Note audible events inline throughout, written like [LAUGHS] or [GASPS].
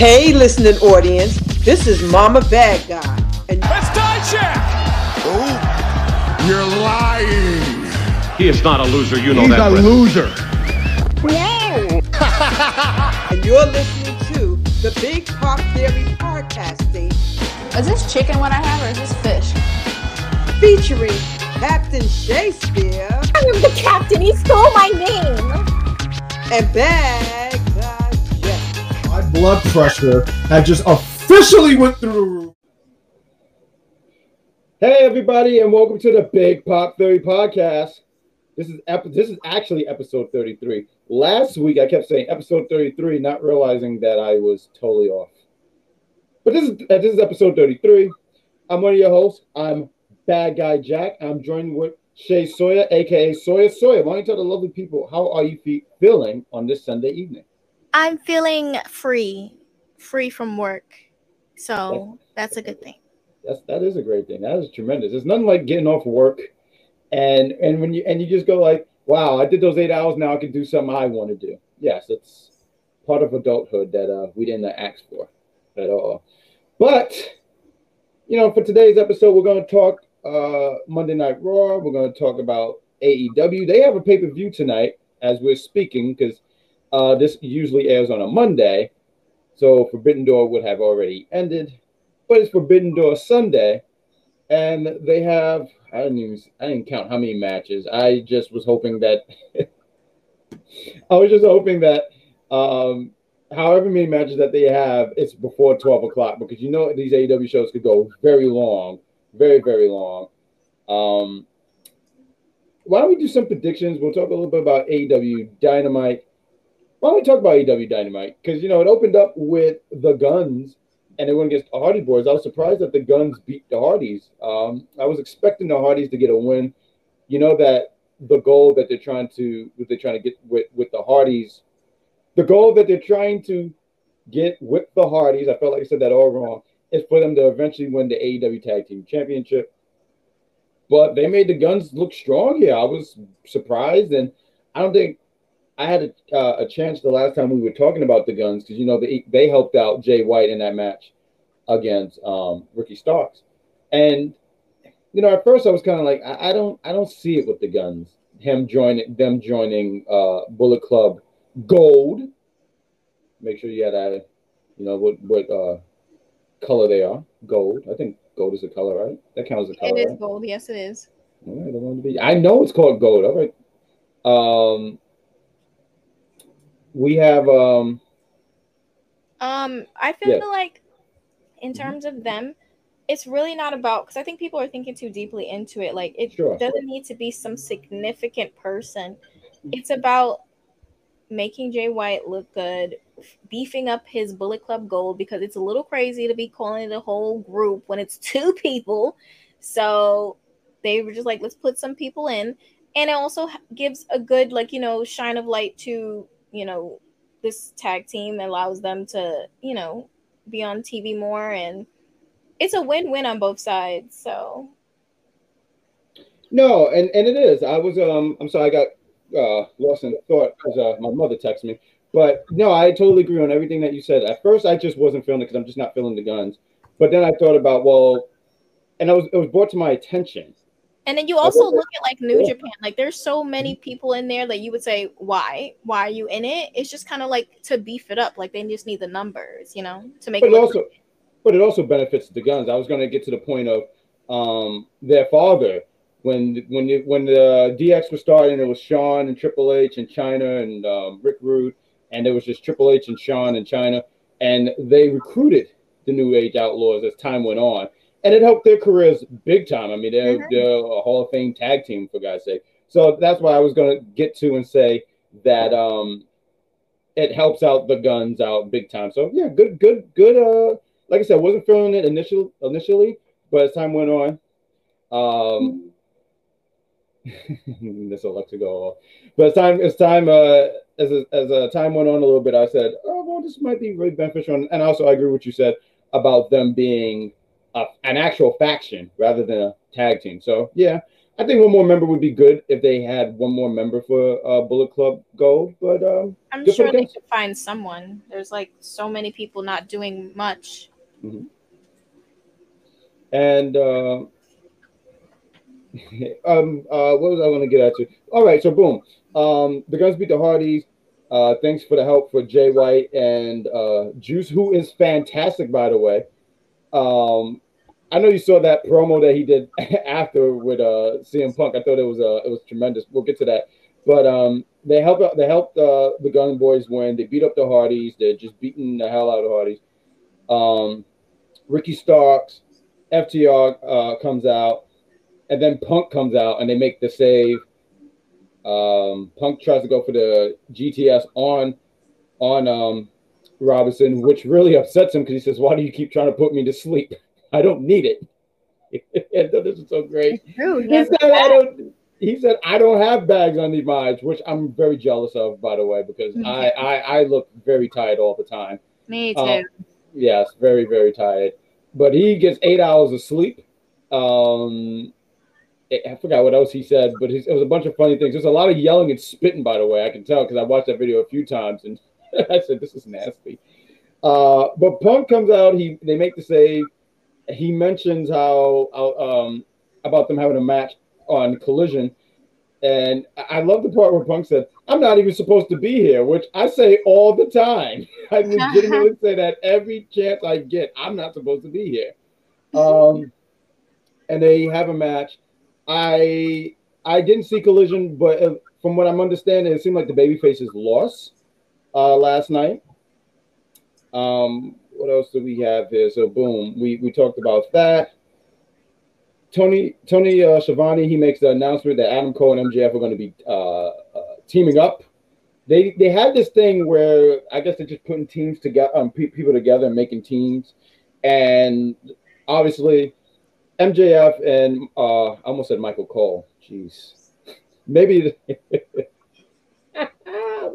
Hey, listening audience, this is Mama Bad Guy. And Let's die check! Oh, you're lying. He is not a loser, you know He's that. He's a loser. Whoa! [LAUGHS] and you're listening to the Big Pop Theory podcasting. Is this chicken what I have, or is this fish? Featuring Captain Shakespeare. I am the captain. He stole my name. And Bad Guy Jack. My blood pressure had just officially went through the roof. Hey everybody, and welcome to the Big Pop Theory podcast. This is ep- this is actually episode 33. Last week I kept saying episode 33, not realizing that I was totally off. But this is uh, this is episode 33. I'm one of your hosts. I'm Bad Guy Jack. I'm joined with Shay Sawyer, aka Sawyer Sawyer. Why don't you tell the lovely people how are you feeling on this Sunday evening? I'm feeling free, free from work. So that's, that's a good thing. That's that is a great thing. That is tremendous. There's nothing like getting off work and and when you and you just go like, wow, I did those eight hours. Now I can do something I want to do. Yes, it's part of adulthood that uh, we didn't ask for at all. But you know, for today's episode, we're going to talk uh, Monday Night Raw. We're going to talk about AEW. They have a pay per view tonight as we're speaking because uh, this usually airs on a Monday, so Forbidden Door would have already ended. But it's Forbidden Door Sunday, and they have I didn't even I didn't count how many matches. I just was hoping that [LAUGHS] I was just hoping that um, however many matches that they have, it's before twelve o'clock because you know these AEW shows could go very long, very very long. Um, why don't we do some predictions? We'll talk a little bit about AEW Dynamite. Why don't we talk about AEW Dynamite? Because you know it opened up with the Gunns and they went against the Hardy Boys. I was surprised that the Gunns beat the Hardys. Um, I was expecting the Hardys to get a win. You know that the goal that they're trying to they're trying to get with with the Hardys, the goal that they're trying to get with the Hardys. I felt like I said that all wrong. Is for them to eventually win the AEW Tag Team Championship. But they made the Gunns look strong here. I was surprised, and I don't think I had a, uh, a, chance the last time we were talking about the Gunns because you know they they helped out Jay White in that match against um, Ricky Starks, and you know at first I was kind of like I, I, don't I don't see it with the Gunns him joining them joining uh, Bullet Club Gold. Make sure you had that you know what what uh, color they are gold. I think gold is a color, right? That counts as a color. It is right? gold. Yes, it is. All right, I, want to be, I know it's called gold. All right. Um, we have um um i feel yeah. like in terms of them it's really not about because i think people are thinking too deeply into it like it sure. doesn't need to be some significant person. It's about making jay white look good beefing up his bullet club gold because it's a little crazy to be calling the whole group when it's [LAUGHS] two people. So they were just like let's put some people in. And it also gives a good like you know shine of light to you know this tag team allows them to you know be on TV more and it's a win-win on both sides so. No and and it is. I was um i'm sorry i got uh lost in thought because uh, my mother texted me. But no i totally agree on everything that you said. At first i just wasn't feeling it because i'm just not feeling the Gunns. But then i thought about well and I was it was brought to my attention and then you also look at like New Japan, like there's so many people in there that you would say, why? Why are you in it? It's just kind of like to beef it up. Like they just need the numbers, you know, to make but it also, but it also benefits the Gunns. I was going to get to the point of um, their father when when the, when the DX was starting. It was Shawn and Triple H and Chyna and um, Rick Rude, and it was just Triple H and Shawn and Chyna, and they recruited the New Age Outlaws as time went on and it helped their careers big time. I mean, they're, mm-hmm. they're a Hall of Fame tag team for God's sake. So that's why I was going to get to and say that um, it helps out the Gunns out big time. So yeah, good, good, good. Uh, like I said, wasn't feeling it initial initially, but as time went on, um, [LAUGHS] mm-hmm. this will let to go. But as time, as time, uh, as a, as a time went on a little bit, I said, oh well, this might be really beneficial. And also, I agree with what you said about them being a, an actual faction rather than a tag team. So yeah, I think one more member would be good if they had one more member for uh, Bullet Club Gold. But um, I'm sure they could find someone. There's like so many people not doing much. And uh, [LAUGHS] um, uh, what was I going to get at you? All right, so boom. Um, the Gunns beat the Hardys. Uh, thanks for the help for Jay White and uh, Juice, who is fantastic, by the way. Um, I know you saw that promo that he did [LAUGHS] after with uh, CM Punk. I thought it was uh, it was tremendous. We'll get to that, but um, they helped out- they helped uh, the Gun Boys win. They beat up the Hardys. They're just beating the hell out of Hardys. Um, Ricky Starks, FTR uh, comes out, and then Punk comes out, and they make the save. Um, Punk tries to go for the GTS on on um, Robinson, which really upsets him because he says, "Why do you keep trying to put me to sleep? [LAUGHS] I don't need it." [LAUGHS] Thought this is so great. True. He said, I don't, he said, I don't have bags under my eyes, which I'm very jealous of, by the way, because I, I, I look very tired all the time. Me too. Uh, Yes, very, very tired. But he gets eight hours of sleep. Um, I I forgot what else he said, but it was a bunch of funny things. There's a lot of yelling and spitting, by the way. I can tell because I watched that video a few times, and [LAUGHS] I said, "This is nasty." Uh, but Punk comes out. He they make the save. He mentions how, um, about them having a match on Collision, and I I love the part where Punk said, "I'm not even supposed to be here," which I say all the time. [LAUGHS] I legitimately say that every chance I get. I'm not supposed to be here. Um, and they have a match. I I didn't see Collision, but uh, from what I'm understanding, it seemed like the babyface is lost uh, last night. Um, what else do we have here? So boom, we we talked about that. Tony Tony uh, Schiavone he makes the announcement that Adam Cole and MJF are going to be uh, uh, teaming up. They they had this thing where I guess they're just putting teams together, um, pe- people together and making teams, and obviously MJF and uh, I almost said Michael Cole. Jeez, maybe.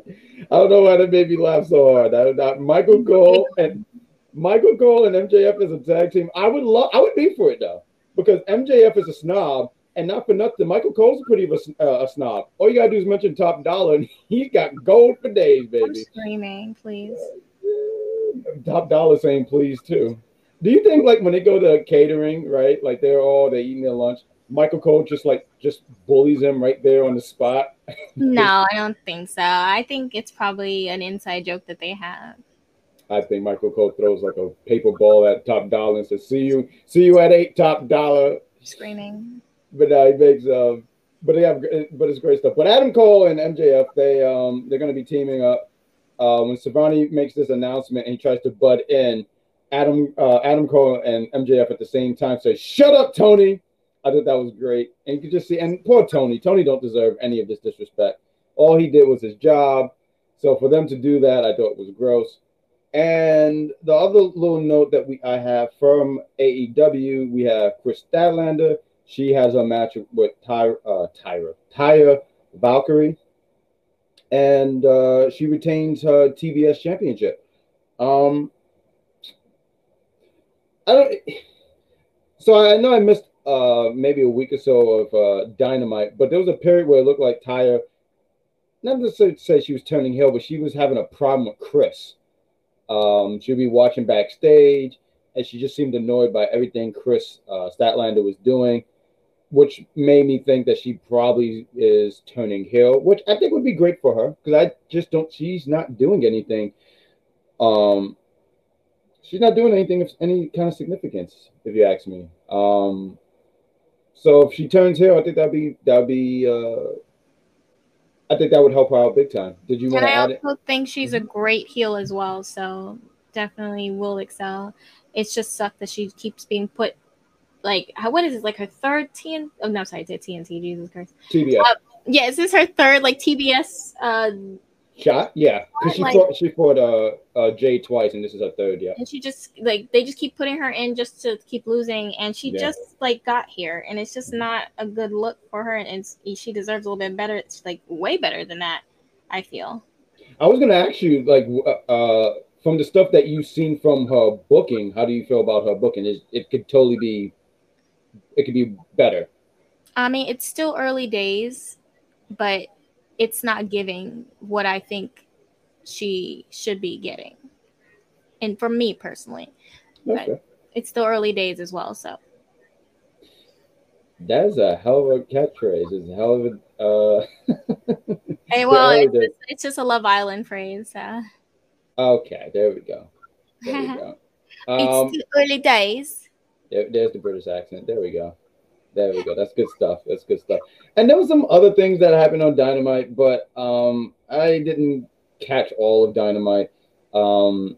[LAUGHS] I don't know why that made me laugh so hard. That, that Michael Cole and Michael Cole and MJF as a tag team. I would love. I would be for it though, because MJF is a snob, and not for nothing. Michael Cole's pretty of a, uh, a snob. All you gotta do is mention Top Dollar, and [LAUGHS] he's got gold for days, I'm baby. screaming, please. Top Dollar saying please too. Do you think like when they go to catering, right? Like they're all they eating their lunch. Michael Cole just like just bullies him right there on the spot. [LAUGHS] No, I don't think so. I think it's probably an inside joke that they have. I think Michael Cole throws like a paper ball at Top Dollar and says, "See you, see you at eight, Top Dollar." Screaming. But uh, he makes, uh, but they have, but it's great stuff. But Adam Cole and MJF, they um, they're going to be teaming up. Uh, when Schiavone makes this announcement and he tries to butt in, Adam uh, Adam Cole and MJF at the same time say, "Shut up, Tony." I thought that was great, and you could just see, and poor Tony. Tony don't deserve any of this disrespect. All he did was his job. So for them to do that, I thought was gross. And the other little note that we I have from AEW, we have Kris Statlander. She has a match with Taya, uh, Taya, Taya Valkyrie, and uh, she retains her TBS championship. Um, I don't. So I know I missed uh, maybe a week or so of uh, Dynamite, but there was a period where it looked like Taya, not necessarily to say she was turning heel, but she was having a problem with Kris. Um, she'd be watching backstage, and she just seemed annoyed by everything Kris uh, Statlander was doing, which made me think that she probably is turning heel, which I think would be great for her because I just don't. She's not doing anything. Um, she's not doing anything of any kind of significance, if you ask me. Um, so if she turns heel, I think that'd be that'd be. Uh, I think that would help her out big time. Did you want to I add it? also think she's a great heel as well, so definitely will excel. It's just sucked that she keeps being put like how what is it like her third TN oh no sorry I said TNT Jesus Christ TBS Uh, yeah is this her third like TBS uh shot, yeah, because she like- fought she fought uh, uh Jay twice, and this is her third. Yeah, and she just like they just keep putting her in just to keep losing and she Yeah. just like got here and it's just not a good look for her and it's, she deserves a little bit better it's like way better than that I feel I was gonna ask you like uh from the stuff that you've seen from her booking, how do you feel about her booking? Is it could totally be, it could be better. I mean, it's still early days, but it's not giving what I think she should be getting. And for me personally, Okay. but it's the early days as well. So That's a hell of a catchphrase. It's a hell of a. Uh... [LAUGHS] hey, well, it's just, it's just a Love Island phrase. Uh, Okay, there we go. There we [LAUGHS] go. Um, it's the early days. there- there's the British accent. There we go. There we go. That's good stuff. That's good stuff. And there was some other things that happened on Dynamite, but um, I didn't catch all of Dynamite. Um,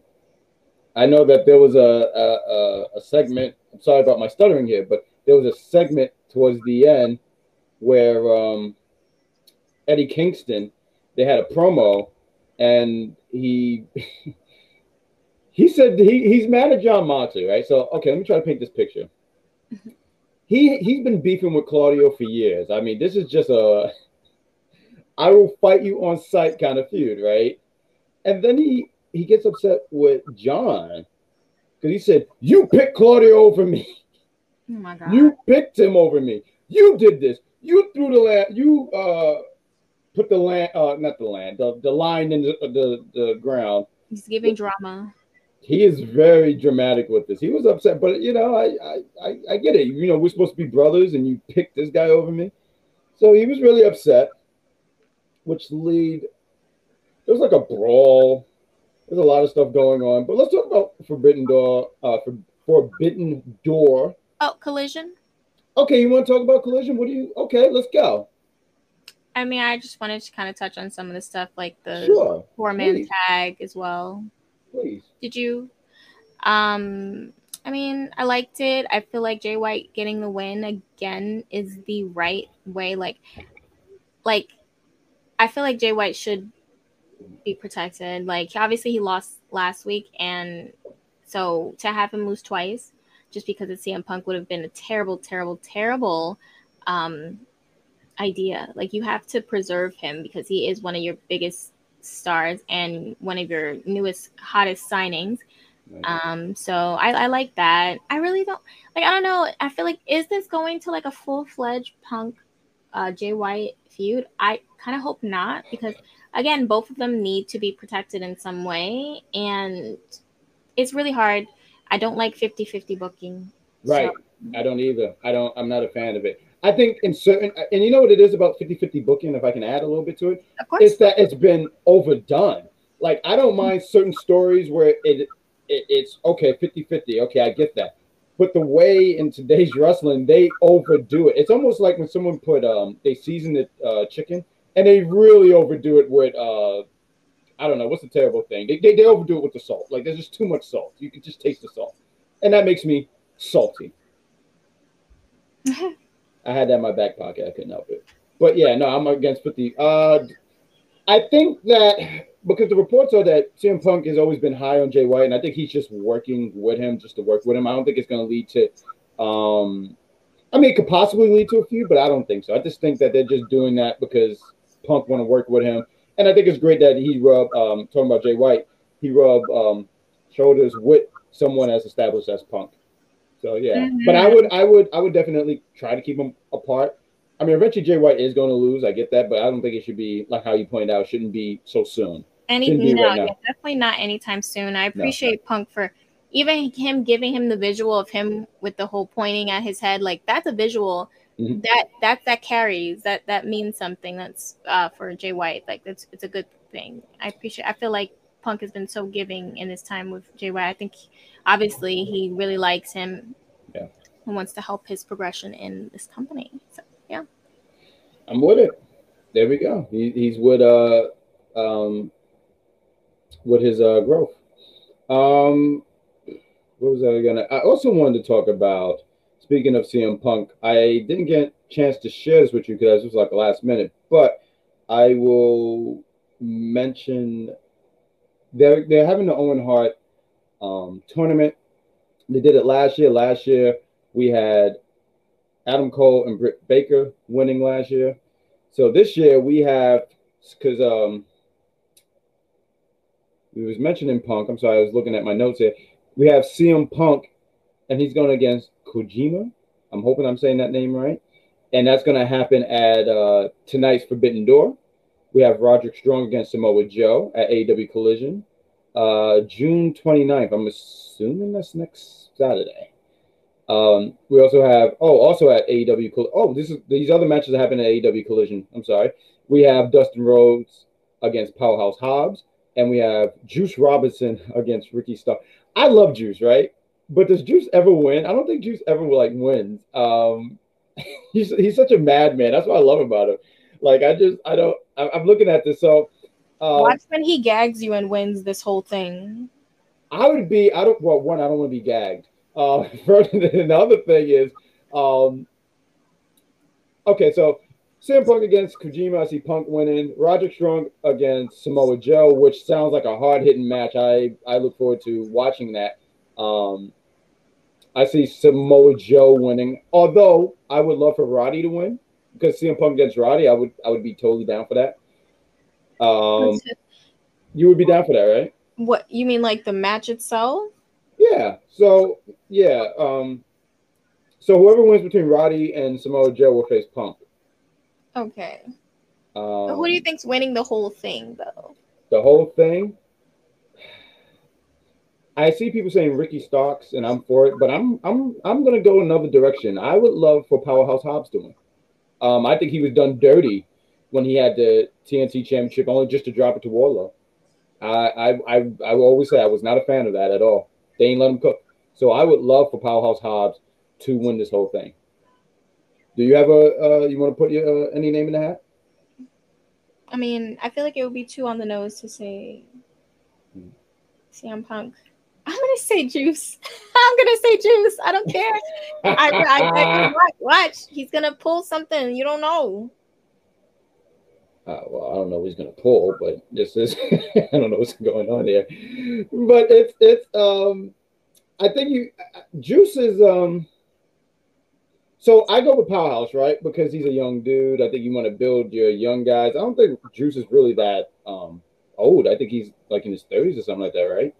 I know that there was a, a, a, segment. I'm sorry about my stuttering here, but there was a segment towards the end where um, Eddie Kingston they had a promo, and he [LAUGHS] he said he, he's mad at Jon Moxley, right? So okay, let me try to paint this picture. [LAUGHS] He he's been beefing with Claudio for years. I mean, this is just a I will fight you on sight kind of feud, right? And then he he gets upset with Jon because he said, "You picked Claudio over me. Oh my god. You picked him over me. You did this. You threw the land. You uh put the land, uh, not the land, the, the line in the, the the ground." He's giving drama. He is very dramatic with this. He was upset, but you know, I, I I get it. You know, we're supposed to be brothers, and you picked this guy over me, so he was really upset. Which lead, it was like a brawl. There's a lot of stuff going on, but let's talk about Forbidden Door. Uh, for Forbidden Door. Oh, collision. Okay, you want to talk about Collision? What do you? Okay, let's go. I mean, I just wanted to kind of touch on some of the stuff like the Sure, four man tag as well. please. Did you? Um, I mean, I liked it. I feel like Jay White getting the win again is the right way. Like, like, I feel like Jay White should be protected. Like, obviously he lost last week, and so to have him lose twice, just because it's CM Punk would have been a terrible, terrible, terrible um idea. Like, you have to preserve him because he is one of your biggest stars and one of your newest, hottest signings. Um, so I, I like that. I really don't like. I don't know. I feel like is this going to like a full fledged Punk, uh, Jay White feud? I kind of hope not because again, both of them need to be protected in some way, and it's really hard. I don't like 50-50 booking. Right. So- I don't either. I don't. I'm not a fan of it. I think in certain, and you know what it is about 50-50 booking. If I can add a little bit to it, Of course, it's that it's been overdone. Like I don't mind certain stories where it, it it's okay 50-50. Okay, I get that. But the way in today's wrestling, they overdo it. It's almost like when someone put um they season the uh, chicken and they really overdo it with uh I don't know what's the terrible thing. They, they they overdo it with the salt. Like there's just too much salt. You can just taste the salt, and that makes me salty. [LAUGHS] I had that in my back pocket. I couldn't help it. But yeah, no, I'm against 50. Uh, I think that because the reports are that CM Punk has always been high on Jay White, and I think he's just working with him just to work with him. I don't think it's going to lead to. Um, I mean, it could possibly lead to a feud, but I don't think so. I just think that they're just doing that because Punk want to work with him, and I think it's great that he rub Um, talking about Jay White, he rub um, shoulders with someone as established as Punk. So yeah, but I would, I would, I would definitely try to keep them apart. I mean, eventually Jay White is going to lose. I get that, but I don't think it should be like how you pointed out. Shouldn't be so soon. Any no, right yeah, definitely not anytime soon. I appreciate Punk for even him giving him the visual of him with the whole pointing at his head. Like that's a visual Mhm. that that that carries that that means something. That's uh, for Jay White. Like that's it's a good thing. I appreciate. I feel like Punk has been so giving in his time with Jay White. I think obviously he really likes him. Yeah. And wants to help his progression in this company. So yeah. I'm with it. There we go. He, he's with uh um with his uh growth. Um what was I gonna I also wanted to talk about speaking of CM Punk, I didn't get a chance to share this with you because it was like the last minute, but I will mention they're they're having the Owen Hart um tournament. They did it last year. Last year we had Adam Cole and Britt Baker winning last year. So this year we have because um we was mentioning Punk. I'm sorry, I was looking at my notes here. We have CM Punk, and he's going against Kojima. I'm hoping I'm saying that name right. and that's going to happen at uh, tonight's Forbidden Door. We have Roderick Strong against Samoa Joe at AEW Collision, uh, June 29th. I'm assuming that's next Saturday. Um, we also have oh, also at AEW. Oh, this is these other matches that happen at AEW Collision. I'm sorry. We have Dustin Rhodes against Powerhouse Hobbs, and we have Juice Robinson [LAUGHS] against Ricky Stark. I love Juice, right? But does Juice ever win? I don't think Juice ever like wins. Um, [LAUGHS] he's he's such a madman. That's what I love about him. Like I just I don't. I'm looking at this. So uh, Watch when he gags you and wins this whole thing. I would be. I don't. Well, one, I don't want to be gagged. [LAUGHS] Uh, the other thing is, um, okay, so CM Punk against Kojima. I see Punk winning. Roger Strong against Samoa Joe, which sounds like a hard hitting match. I I look forward to watching that. Um, I see Samoa Joe winning. Although I would love for Roddy to win because CM Punk against Roddy, I would I would be totally down for that. Um, you would be down for that, right? What you mean, like the match itself? Yeah. So yeah. Um. So whoever wins between Roddy and Samoa Joe will face Punk. Okay. Um, Who do you think's winning the whole thing, though? the whole thing? I see people saying Ricky Starks, and I'm for it, but I'm I'm I'm gonna go another direction. I would love for Powerhouse Hobbs to win. Um, I think he was done dirty when he had the TNT Championship, only just to drop it to Wardlow. I I I, I will always say I was not a fan of that at all. They ain't let him cook. So I would love for Powerhouse Hobbs to win this whole thing. Do you have a uh, you want to put your uh, any name in the hat? I mean, I feel like it would be too on the nose to say Hmm. CM Punk. I'm gonna say Juice. [LAUGHS] I'm gonna say Juice. I don't care. I, I, I, [LAUGHS] watch, watch. He's gonna pull something. You don't know. Uh, well, I don't know what he's gonna pull, but this is [LAUGHS] I don't know what's going on here. But it's it's um I think you Juice is um so I go with Powerhouse, right? Because he's a young dude. I think you want to build your young guys. I don't think Juice is really that um old. I think he's like in his 30s or something like that, right?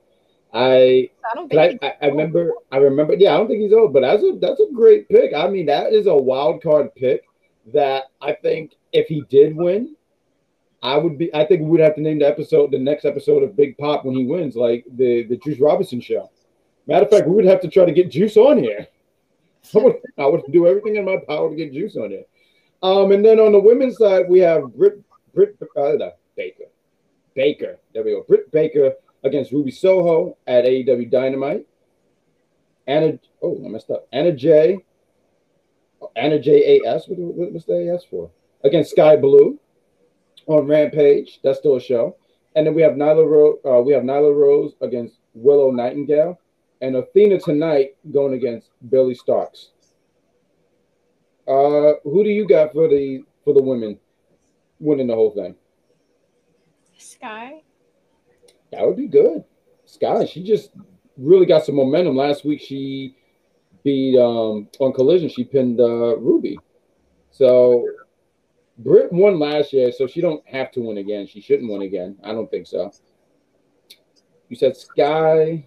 I I don't think. I, I remember I remember yeah, I don't think he's old, but that's a that's a great pick. I mean, that is a wild card pick that I think if he did win, I would be I think we would have to name the episode the next episode of Big Pop when he wins, like the the Juice Robinson show. Matter of fact, we would have to try to get Juice on here. [LAUGHS] I would, I would do everything in my power to get Juice on here. Um, and then on the women's side, we have Britt Britt uh, Baker. Baker. There we go. Britt Baker against Ruby Soho at AEW Dynamite. Anna, oh, I messed up. Anna Jay. Anna Jay A S. What, what, what's the AS for? Against Skye Blue on Rampage. That's still a show. And then we have Nyla Rose. Uh, we have Nyla Rose against Willow Nightingale, and Athena tonight going against Billie Starkz. Uh, who do you got for the for the women winning the whole thing? Skye. That would be good. Skye, she just really got some momentum. Last week she beat um on collision, she pinned uh Ruby. So Britt won last year, so she don't have to win again. She shouldn't win again. I don't think so. You said Skye.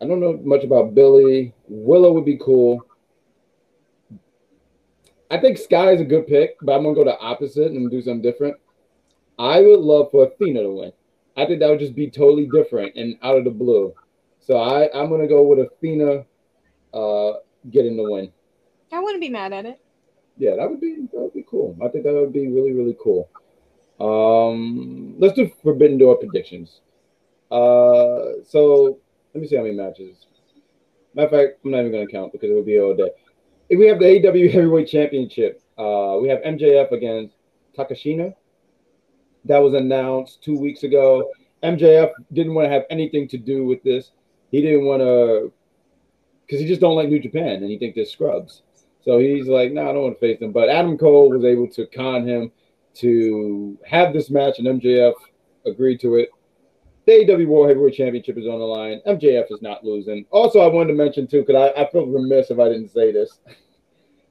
I don't know much about Billie. Willow would be cool. I think Skye is a good pick, but I'm gonna go the opposite and do something different. I would love for Athena to win. I think that would just be totally different and out of the blue. So I, I'm gonna go with Athena uh getting the win. I wouldn't be mad at it. Yeah, that would be that would be cool. I think that would be really, really cool. Um let's do Forbidden Door predictions. Uh so let me see how many matches. Matter of fact, I'm not even gonna count because it would be all day. If we have the AW Heavyweight Championship. Uh we have MJF against Takashina. That was announced two weeks ago. MJF didn't want to have anything to do with this. He didn't want to because he just don't like New Japan and he think they're scrubs. So he's like, no, nah, I don't want to face them. But Adam Cole was able to con him to have this match, and MJF agreed to it. The AEW World Heavyweight Championship is on the line. MJF is not losing. Also, I wanted to mention too, because I, I feel remiss if I didn't say this. [LAUGHS]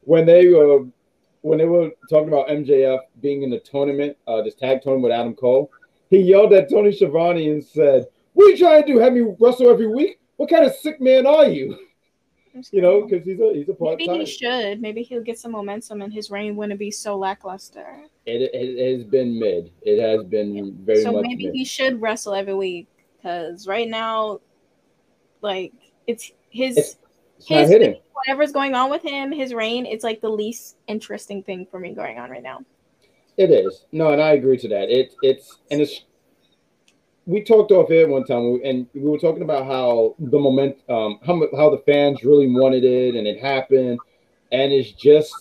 When they were when they were talking about MJF being in the tournament, uh, this tag tournament with Adam Cole, he yelled at Tony Schiavone and said, "What are you trying to do? Have me wrestle every week? What kind of sick man are you?" You know, because he's a he's a part maybe he should. Maybe he'll get some momentum, and his reign wouldn't be so lackluster. It, it has been mid. It has been very so much maybe mid. he should wrestle every week because right now, like it's his It's- his hitting. whatever's going on with him, his reign. It's like the least interesting thing for me going on right now. It is. No, and I agree to that. It it's and it's we talked off air one time and we were talking about how the moment um how how the fans really wanted it and it happened and it's just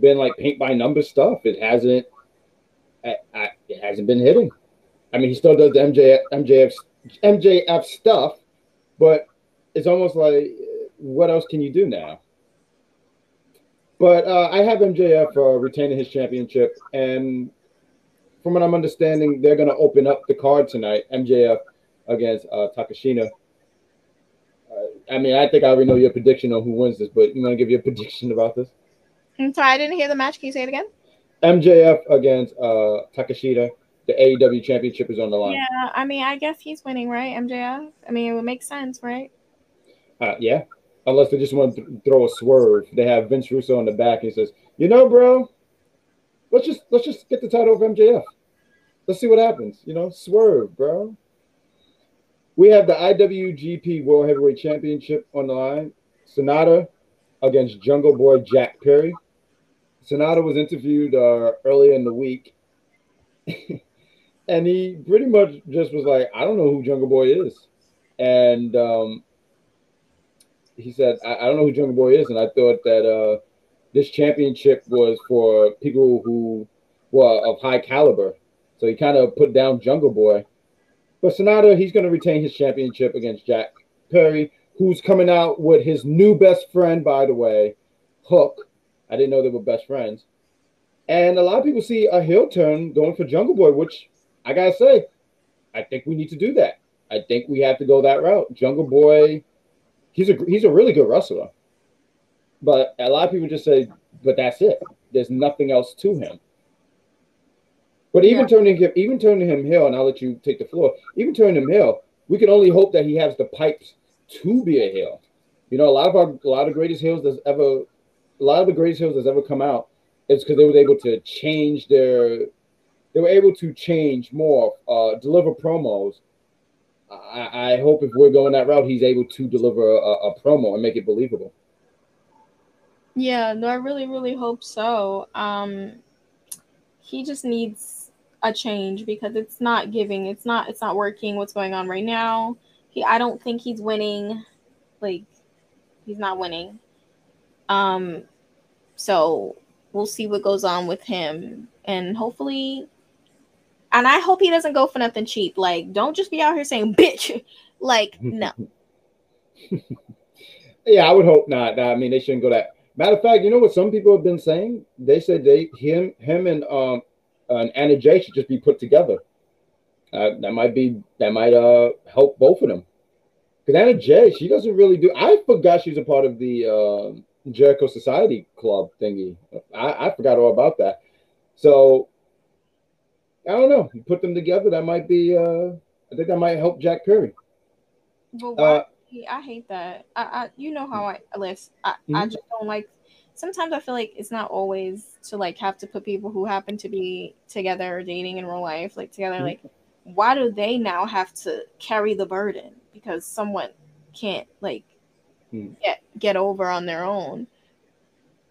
been like paint by number stuff. It hasn't I, I, it hasn't been hitting. I mean, he still does the MJF MJF MJF stuff, but it's almost like what else can you do now? But uh, I have MJF uh, retaining his championship, and from what I'm understanding, they're going to open up the card tonight. MJF against uh, Takashina. Uh, I mean, I think I already know your prediction on who wins this, but you want to give your [LAUGHS] prediction about this? I'm sorry, I didn't hear the match. Can you say it again? MJF against uh, Takashita. The AEW championship is on the line. Yeah, I mean, I guess he's winning, right? MJF. I mean, it would make sense, right? Uh, yeah. Unless they just want to throw a swerve. They have Vince Russo in the back and he says, "You know, bro, let's just let's just get the title of MJF. Let's see what happens. You know, swerve, bro." We have the IWGP World Heavyweight Championship on the line. Sanada against Jungle Boy Jack Perry. Sanada was interviewed uh, earlier in the week, [LAUGHS] and he pretty much just was like, "I don't know who Jungle Boy is," and um, he said, I, I don't know who Jungle Boy is, and I thought that uh, this championship was for people who were of high caliber. So he kind of put down Jungle Boy. But Sanada, he's going to retain his championship against Jack Perry, who's coming out with his new best friend, by the way, Hook. I didn't know they were best friends. And a lot of people see a heel turn going for Jungle Boy, which I got to say, I think we need to do that. I think we have to go that route. Jungle Boy he's a he's a really good wrestler. But a lot of people just say, but that's it. There's nothing else to him. But even Yeah. turning him, even turning him heel, and I'll let you take the floor. Even turning him heel, we can only hope that he has the pipes to be a heel. You know, a lot of our a lot of greatest heels that's ever, a lot of the greatest heels that's ever come out, is because they were able to change their, they were able to change more, uh, deliver promos I, I hope if we're going that route, he's able to deliver a, a promo and make it believable. Yeah, no, I really, really hope so. Um, he just needs a change because it's not giving. It's not. It's not working. What's going on right now? He. I don't think he's winning. Like, he's not winning. Um, so we'll see what goes on with him, and hopefully, and I hope he doesn't go for nothing cheap. Like, don't just be out here saying "bitch." [LAUGHS] Like, no. [LAUGHS] Yeah, I would hope not. I mean, they shouldn't go that. Matter of fact, you know what some people have been saying? They said they him him and um and Anna Jay should just be put together. Uh, that might be that might uh help both of them. Because Anna Jay, she doesn't really do. I forgot she's a part of the uh, Jericho Society Club thingy. I, I forgot all about that. So I don't know. You put them together, that might be. uh I think that might help Jack Perry. But Uh, why? I hate that. I, I you know how I list. I, I Mhm. just don't like. Sometimes I feel like it's not always to like have to put people who happen to be together or dating in real life like together. Mhm. Like, why do they now have to carry the burden because someone can't like Mhm. get get over on their own?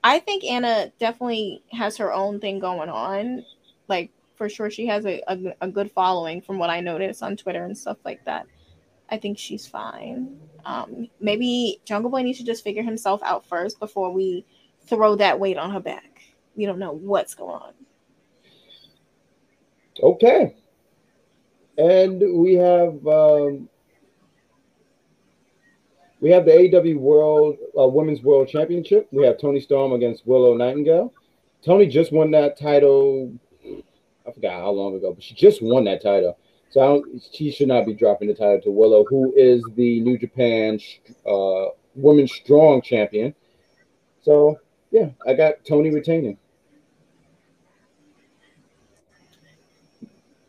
I think Anna definitely has her own thing going on. Like for sure, she has a, a, a good following from what I notice on Twitter and stuff like that. I think she's fine. Um, maybe Jungle Boy needs to just figure himself out first before we throw that weight on her back. We don't know what's going on. Okay. And we have um, we have the AW World uh, Women's World Championship. We have Toni Storm against Willow Nightingale. Toni just won that title. I forgot how long ago, but she just won that title. So I don't, she should not be dropping the title to Willow, who is the New Japan uh, Women's Strong Champion. So yeah, I got Toni retaining.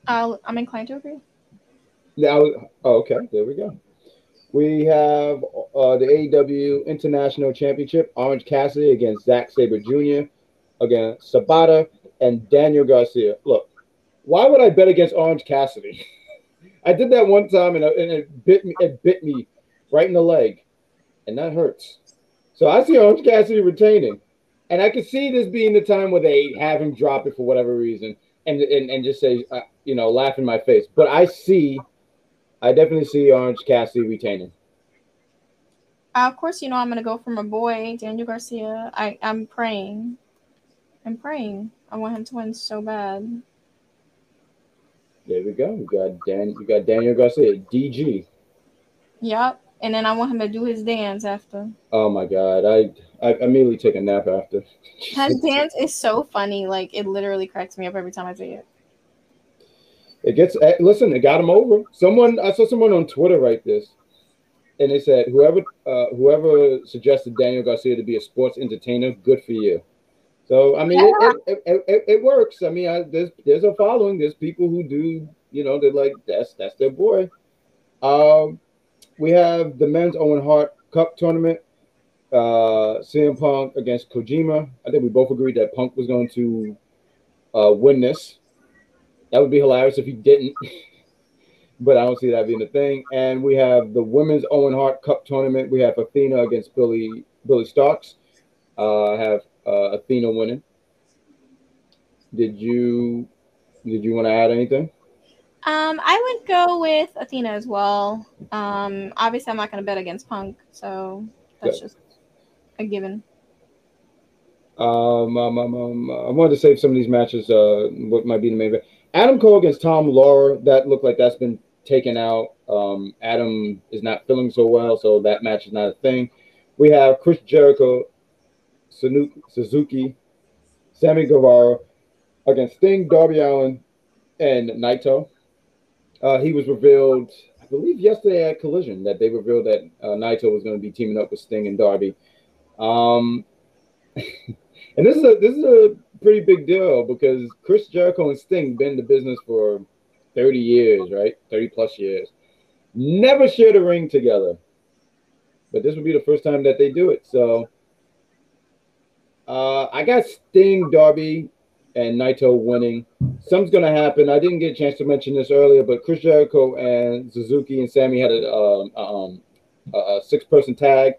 I'll, I'm inclined to agree. Now, oh, okay, there we go. We have uh, the AEW International Championship, Orange Cassidy against Zack Sabre Jr., against Shibata and Daniel Garcia. Look, why would I bet against Orange Cassidy? [LAUGHS] I did that one time and, and it bit me. It bit me right in the leg, and that hurts. So I see Orange Cassidy retaining, and I could see this being the time where they have him drop it for whatever reason, and and, and just say, uh, you know, laugh in my face. But I see, I definitely see Orange Cassidy retaining. Uh, of course, you know I'm gonna go for my boy Daniel Garcia. I I'm praying, I'm praying. I want him to win so bad. There we go. You got Dan. You got Daniel Garcia, DG. Yep. And then I want him to do his dance after. Oh my god, I I immediately take a nap after. His [LAUGHS] dance is so funny. Like it literally cracks me up every time I see it. It gets eh, listen. It got him over. Someone I saw someone on Twitter write this, and they said whoever uh, whoever suggested Daniel Garcia to be a sports entertainer, good for you. So I mean, it, it, it, it, it works. I mean, I, there's there's a following. There's people who do, you know, they're like that's that's their boy. Um, we have the men's Owen Hart Cup tournament. Uh, CM Punk against Kojima. I think we both agreed that Punk was going to uh, win this. That would be hilarious if he didn't, [LAUGHS] but I don't see that being a thing. And we have the women's Owen Hart Cup tournament. We have Athena against Billie Billie Starkz. Uh, I have uh, Athena winning. Did you did you want to add anything? Um, I would go with Athena as well. Um, obviously, I'm not going to bet against Punk, so that's just a given. Um, um, um, um, I wanted to save some of these matches. Uh, what might be the main event? Adam Cole against Tom Lawlor. That looked like that's been taken out. Um, Adam is not feeling so well, so that match is not a thing. We have Chris Jericho, Suzuki, Sammy Guevara against Sting, Darby Allin, and Naito. Uh, he was revealed, I believe, yesterday at Collision that they revealed that uh, Naito was going to be teaming up with Sting and Darby. Um, [LAUGHS] and this is a this is a pretty big deal because Chris Jericho and Sting been in the business for 30 years, right? 30 plus years. Never shared a ring together. But this would be the first time that they do it. So uh, I got Sting, Darby, and Naito winning. Something's gonna happen. I didn't get a chance to mention this earlier, but Chris Jericho and Suzuki and Sammy had a, um, um, a six-person tag,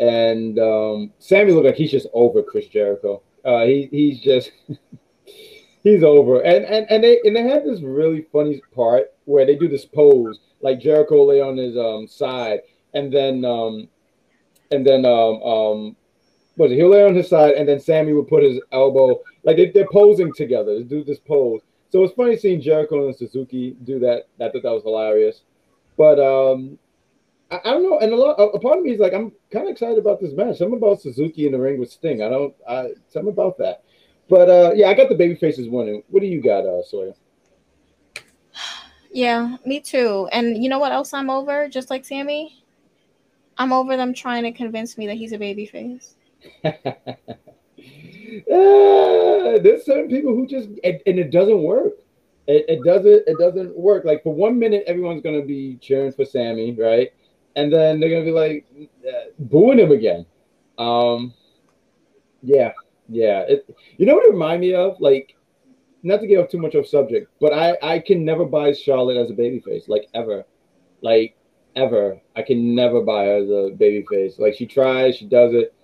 and um, Sammy looked like he's just over Chris Jericho. Uh, he he's just [LAUGHS] he's over. And and and they and they had this really funny part where they do this pose, like Jericho lay on his um side, and then um and then um um was it he'll lay on his side, and then Sammy would put his elbow like they, they're posing together, do this pose. So it's funny seeing Jericho and Suzuki do that. I thought that was hilarious. But um, I, I don't know. And a lot, a, a part of me is like, I'm kind of excited about this match. Something about Suzuki in the ring with Sting. I don't. I something about that. But uh, yeah, I got the baby faces winning. What do you got, uh, Sawyer? Yeah, me too. And you know what else I'm over? Just like Sammy, I'm over them trying to convince me that he's a baby face. Uh, there's certain people who just and, and it doesn't work. It, it, doesn't it doesn't work. Like for one minute, everyone's gonna be cheering for Sammy, right? And then they're gonna be like uh, booing him again. Um, yeah, yeah. It, you know what it remind me of? Like, not to get off too much off subject, but I I can never buy Charlotte as a babyface, like ever, like ever. I can never buy her as a babyface. Like she tries, she does it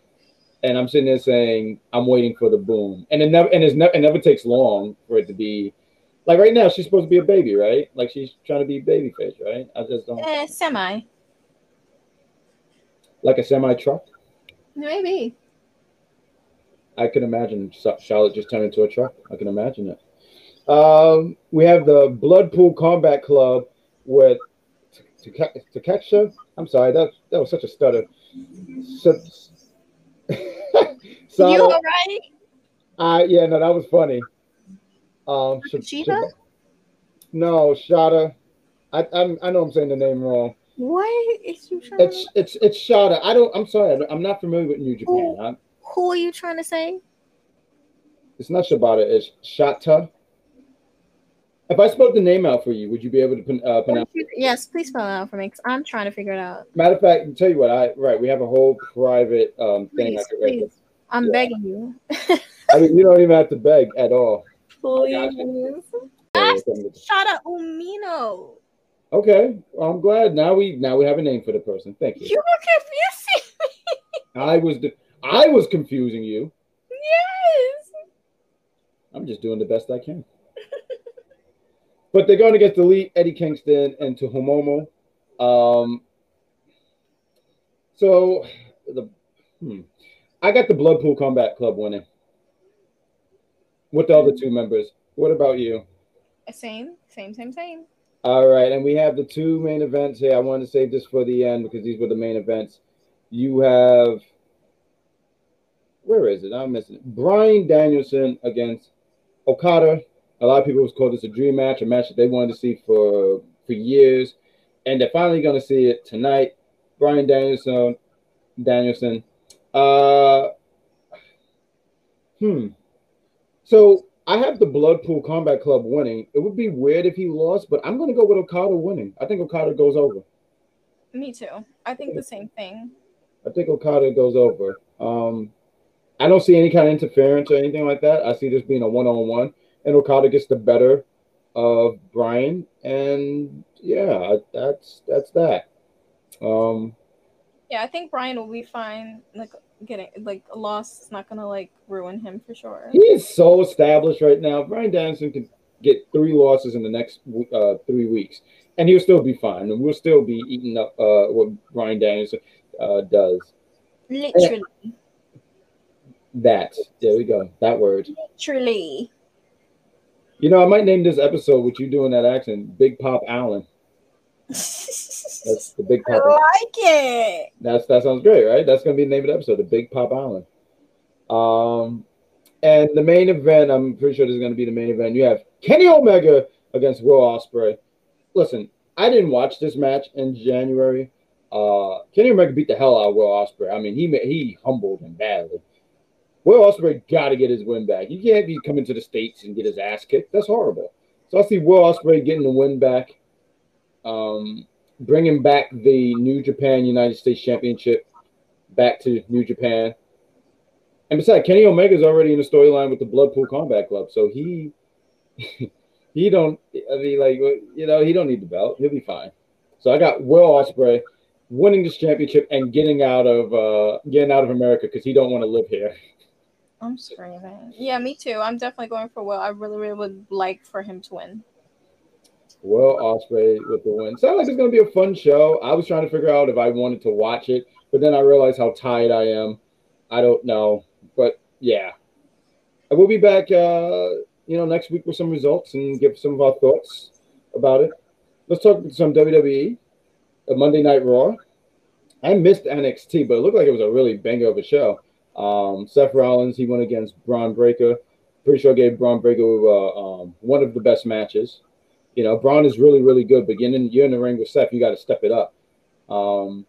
and I'm sitting there saying I'm waiting for the boom, and it never and it's never it never takes long for it to be. Like right now, she's supposed to be a baby, right? Like she's trying to be baby face, right? I just don't. Eh, semi. Like a semi truck. Maybe. I can imagine Charlotte just turn into a truck. I can imagine it. Um, we have the Blackpool Combat Club with Takesha. I'm sorry, that that was such a stutter. [LAUGHS] So, you all right? Uh, yeah, no, that was funny. Um, Sh- no, Shada. I I'm, i know I'm saying the name wrong. What is you trying? It's it's it's Shada. I don't. I'm sorry. I'm not familiar with New Japan. Who, who are you trying to say? It's not Shibata. It's Shata. If I spelled the name out for you, would you be able to pron- uh, pronounce? It? Yes, please spell it out for me. Cause I'm trying to figure it out. Matter of fact, tell you what, I right, we have a whole private um thing. Please, I could write. please. I'm Yeah. begging you. I mean, you don't even have to beg at all. Please. Okay, Shada Umino. Okay, well, I'm glad now we now we have a name for the person. Thank you. You were confusing me. I was the I was confusing you. Yes. I'm just doing the best I can. But they're going against Elite, Eddie Kingston, and Tuhumomo. Um, so the hmm, I got the Blackpool Combat Club winning with the other two members. What about you? Same, same, same, same. All right, and we have the two main events here. I want to save this for the end because these were the main events. You have where is it? I'm missing it. Bryan Danielson against Okada. A lot of people have called this a dream match, a match that they wanted to see for for years, and they're finally going to see it tonight. Bryan Danielson, Danielson. Uh, hmm. So I have the Blackpool Combat Club winning. It would be weird if he lost, but I'm going to go with Okada winning. I think Okada goes over. Me too. I think the same thing. I think Okada goes over. Um, I don't see any kind of interference or anything like that. I see this being a one-on-one, and Okada gets the better of Bryan, and yeah, that's that's that. Um, Yeah, I think Bryan will be fine. Like getting like a loss is not gonna like ruin him for sure. he is so established right now. Bryan Danielson can get three losses in the next uh, three weeks, and he'll still be fine, and we'll still be eating up uh, what Bryan Danielson uh, does. Literally, That there we go. That word. literally. You know, I might name this episode with you doing that accent, Big Pop Allen. That's the Big [LAUGHS] Pop. I like it. That's that sounds great, right? That's gonna be the name of the episode, the Big Pop Island. Um, and the main event, I'm pretty sure this is gonna be the main event. You have Kenny Omega against Will Ospreay. Listen, I didn't watch this match in January. Uh, Kenny Omega beat the hell out of Will Ospreay. I mean, he he humbled him badly. Will Ospreay got to get his win back. He can't be coming to the states and get his ass kicked. That's horrible. So I see Will Ospreay getting the win back. Um, bringing back the New Japan United States Championship back to New Japan. And besides, Kenny Omega's already in the storyline with the Blackpool Combat Club, so he [LAUGHS] he don't. I mean, like you know, he don't need the belt. He'll be fine. So I got Will Ospreay winning this championship and getting out of uh getting out of America because he don't want to live here. [LAUGHS] I'm screaming. Yeah, me too. I'm definitely going for Will. I really, really would like for him to win. Will Ospreay with the win. Sounds like it's gonna be a fun show. I was trying to figure out if I wanted to watch it, but then I realized how tired I am. I don't know, but yeah, I will be back. Uh, you know, next week with some results and give some of our thoughts about it. Let's talk some WWE. A Monday Night Raw. I missed NXT, but it looked like it was a really banger of a show. Um, Seth Rollins he went against Bron Breakker. Pretty sure I gave Bron Breakker uh, um, one of the best matches. You know, Bron is really, really good, but getting in, you're in the ring with Seth, you got to step it up. Um,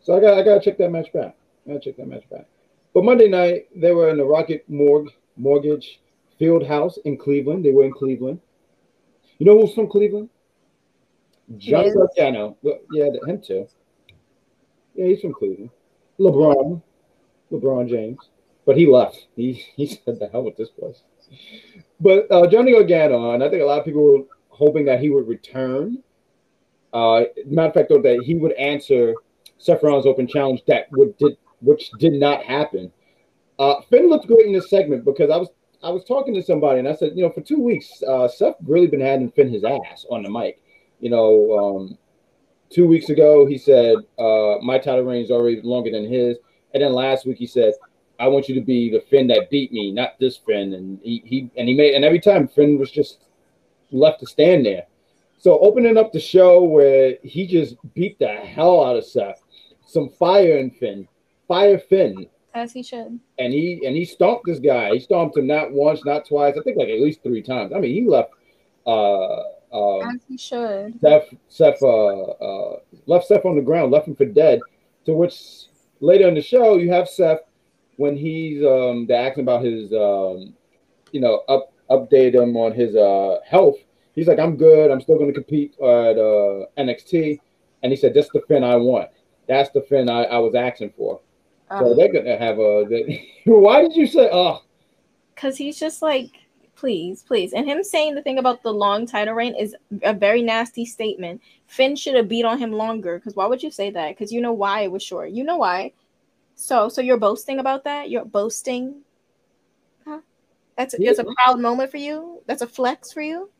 so I got, I got to check that match back. I got to check that match back. But Monday night, they were in the Rocket Morg Mortgage Field House in Cleveland. They were in Cleveland. You know who's from Cleveland? Johnny Yes. Gargano. Well, Yeah, him too. Yeah, he's from Cleveland. LeBron, LeBron James, but he left. He he said the hell with this place. But uh, Johnny Gargano, and I think a lot of people were hoping that he would return. Uh, matter of fact, though, that he would answer Rollins' open challenge that would did which did not happen. Uh, Finn looked great in this segment because I was I was talking to somebody and I said, you know, for two weeks, uh, Seth really been having Finn his ass on the mic. You know, um, two weeks ago he said uh, my title reign is already longer than his, and then last week he said, I want you to be the Finn that beat me, not this Finn. And he, he and he made and every time Finn was just left to stand there. So opening up the show where he just beat the hell out of Seth, some fire in Finn, fire Finn, As he should. and he and he stomped this guy. He stomped him not once, not twice. I think like at least three times. I mean, he left uh, uh, As he should. Seth, Seth uh, uh, left Seth on the ground, left him for dead. To which later in the show, you have Seth when he's um, they're asking about his um, you know up update him on his uh, health, He's like, I'm good. I'm still going to compete at uh, NXT. And he said, "That's the Finn I want. That's the Finn I, I was asking for." So Um, they're gonna have a. They, [LAUGHS] why did you say? Oh, Cause he's just like, please, please. And him saying the thing about the long title reign is a very nasty statement. Finn should have beat on him longer. Cause why would you say that? Cause you know why it was short. You know why. So so you're boasting about that? You're boasting? Huh? That's a, that's a proud moment for you? That's a flex for you?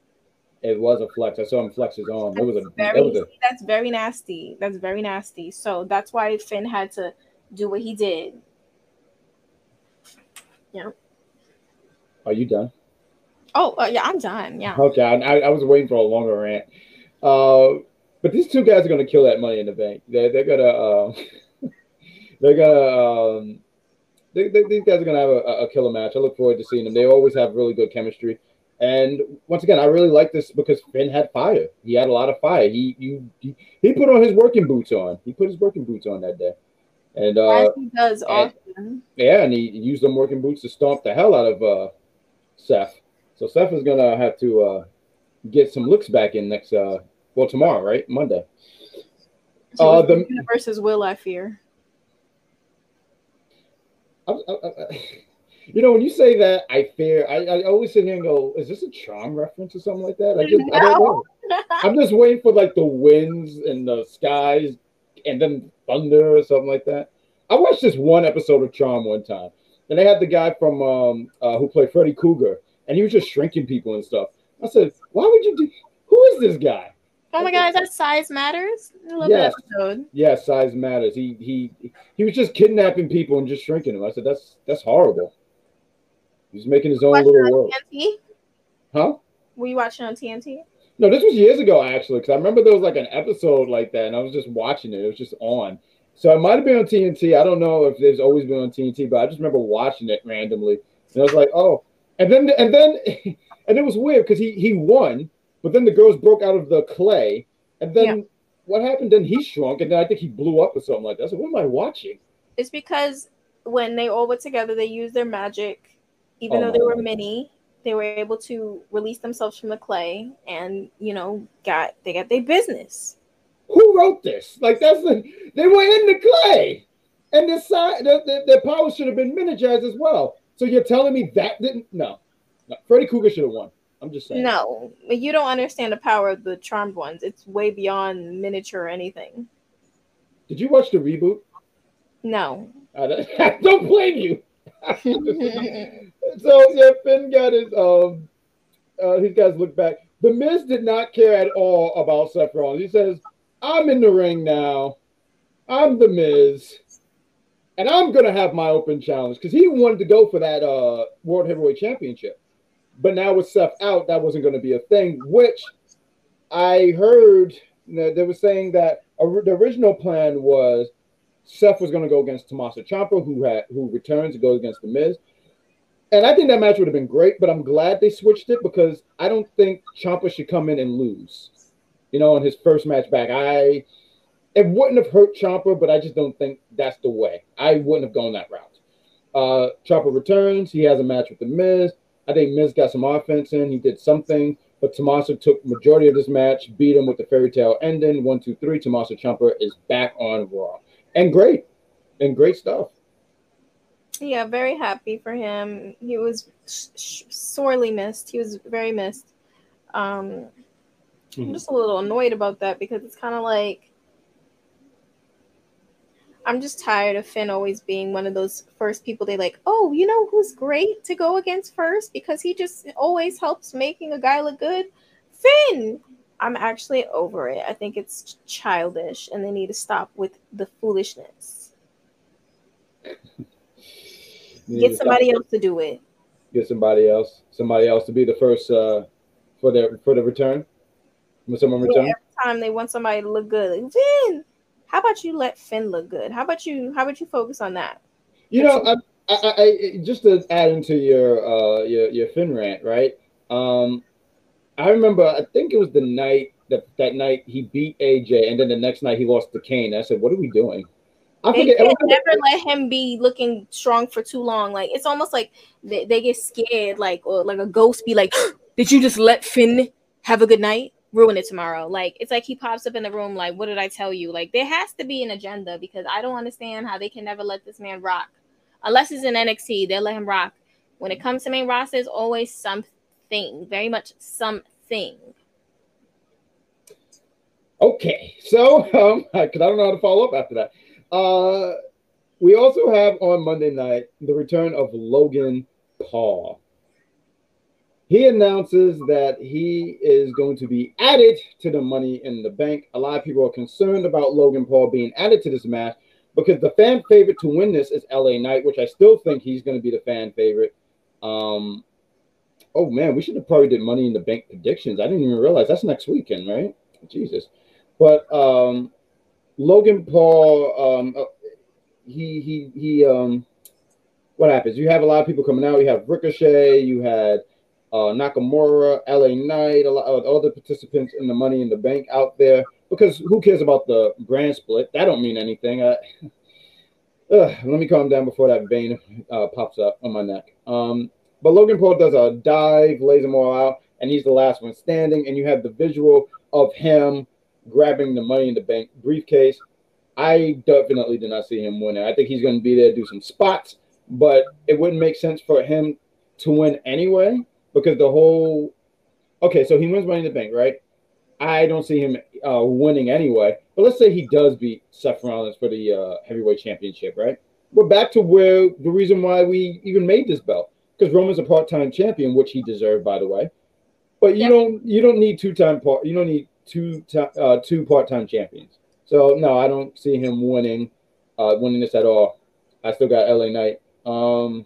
it was a flex. I saw him flex his arm. It was a. That's very was a. that's very nasty. That's very nasty. So that's why Finn had to do what he did. Yeah. Are you done? Oh uh, yeah, I'm done. Yeah. Okay, I, I was waiting for a longer rant. Uh, but these two guys are gonna kill that money in the bank. They're they're gonna uh, [LAUGHS] they're gonna um, they, they, these guys are gonna have a, a killer match. I look forward to seeing them. They always have really good chemistry. And once again, I really like this because Finn had fire. He had a lot of fire. He you he, he put on his working boots on. He put his working boots on that day. And uh, As he does and- often. yeah, and he used them working boots to stomp the hell out of uh, Seth. So Seth is gonna have to uh, get some looks back in next uh, well tomorrow, right? Monday. So Uh, the- universe is will, I fear. I, I, I, you know, when you say that, I fear. I, I always sit here and go, "Is this a charm reference or something like that?" I just, I don't know. [LAUGHS] I'm just waiting for like the winds and the skies, and then thunder or something like that. I watched this one episode of Charm one time, and they had the guy from um, uh, who played Freddy Krueger, and he was just shrinking people and stuff. I said, "Why would you do? Who is this guy?" Oh my god, is that size matters? I love Yes. that episode. Yeah, size matters. He he he was just kidnapping people and just shrinking them. I said, "That's that's horrible." He's making his own little world, TNT? huh? Were you watching on TNT? No, this was years ago actually, because I remember there was like an episode like that, and I was just watching it. It was just on, so it might have been on TNT. I don't know if there's always been on TNT, but I just remember watching it randomly, and I was like, "Oh!" And then and then [LAUGHS] and it was weird because he he won, but then the girls broke out of the clay, and then what happened? Then he shrunk, and then I think he blew up or something like that. So what am I watching? It's because when they all were together, they used their magic. Even Oh though they were God. mini, they were able to release themselves from the clay and you know, got they got their business. Who wrote this? Like that's the they were in the clay, and the side the, the, their power should have been miniaturized as well. So you're telling me that didn't? No, no. Freddy Krueger should have won. I'm just saying. No, you don't understand the power of the charmed ones. It's way beyond miniature or anything. Did you watch the reboot? No. I don't, I don't blame you. [LAUGHS] so yeah, Finn got his um, uh, his guys look back. The Miz did not care at all about Seth Rollins. He says, "I'm in the ring now. I'm the Miz, and I'm gonna have my open challenge because he wanted to go for that uh World Heavyweight Championship, but now with Seth out, that wasn't to be a thing. Which I heard they were saying that the original plan was Seth was to go against Tommaso Ciampa, who had who returns to go against the Miz. And I think that match would have been great, but I'm glad they switched it because I don't think Ciampa should come in and lose. You know, in his first match back, I it wouldn't have hurt Ciampa, but I just don't think that's the way. I wouldn't have gone that route. Uh, Ciampa returns. He has a match with the Miz. I think Miz got some offense in. He did something, but Tommaso took majority of this match, beat him with the fairy tale ending. One, two, three. Tommaso Ciampa is back on Raw, and great, and great stuff. Yeah, very happy for him. He was sh- sh- sorely missed. He was very missed. Um, I'm Mhm. just a little annoyed about that because it's kind of like I'm just tired of Finn always being one of those first people they like, oh, you know who's great to go against first because he just always helps making a guy look good? Finn! I'm actually over it. I think it's childish and they need to stop with the foolishness. [LAUGHS] Get somebody else to do it. Get somebody else. Somebody else to be the first uh, for their for the return. When someone Yeah, every time they want somebody to look good. Like, Finn, how about you let Finn look good? How about you? How about you focus on that? You know, I, I, I, just to add into your uh your your Finn rant, right? Um, I remember I think it was the night that that night he beat AJ, and then the next night he lost to Kane. I said, "What are we doing?" I They forget. never let him be looking strong for too long. Like it's almost like they, they get scared, like or like a ghost be like, [GASPS] "Did you just let Finn have a good night, ruin it tomorrow. Like it's like he pops up in the room like, what did I tell you? Like there has to be an agenda because I don't understand how they can never let this man rock. Unless it's in NXT, they'll let him rock. When it comes to main roster, there's always something, very much something. Okay, so um, [LAUGHS] because I don't know how to follow up after that. Uh, we also have on Monday night the return of Logan Paul. He announces that he is going to be added to the Money in the Bank. A lot of people are concerned about Logan Paul being added to this match because the fan favorite to win this is LA Knight, which I still think he's going to be the fan favorite. Um, oh man, we should have probably did Money in the Bank predictions. I didn't even realize that's next weekend, right? Jesus. But um, Logan Paul, um, uh, he he he um, what happens? You have a lot of people coming out. You have Ricochet. You had uh, Nakamura, LA Knight, a lot of other participants in the Money in the Bank out there. Because who cares about the brand split? That don't mean anything. [SIGHS] Uh, uh, let me calm down before that vein uh, pops up on my neck. Um, but Logan Paul does a dive, lays them all out, and he's the last one standing. And you have the visual of him grabbing the Money in the Bank briefcase. I definitely did not see him winning. I think he's going to be there, do some spots, but it wouldn't make sense for him to win anyway because the whole okay, so he wins Money in the Bank, right? I don't see him uh, winning anyway. But let's say he does beat Seth Rollins for the uh, heavyweight championship, right? We're back to where the reason why we even made this belt because Roman's a part-time champion, which he deserved, by the way. But you don't you don't need two-time part you don't need two uh, two part-time champions. So no, I don't see him winning uh, winning this at all. I still got LA Knight. Um,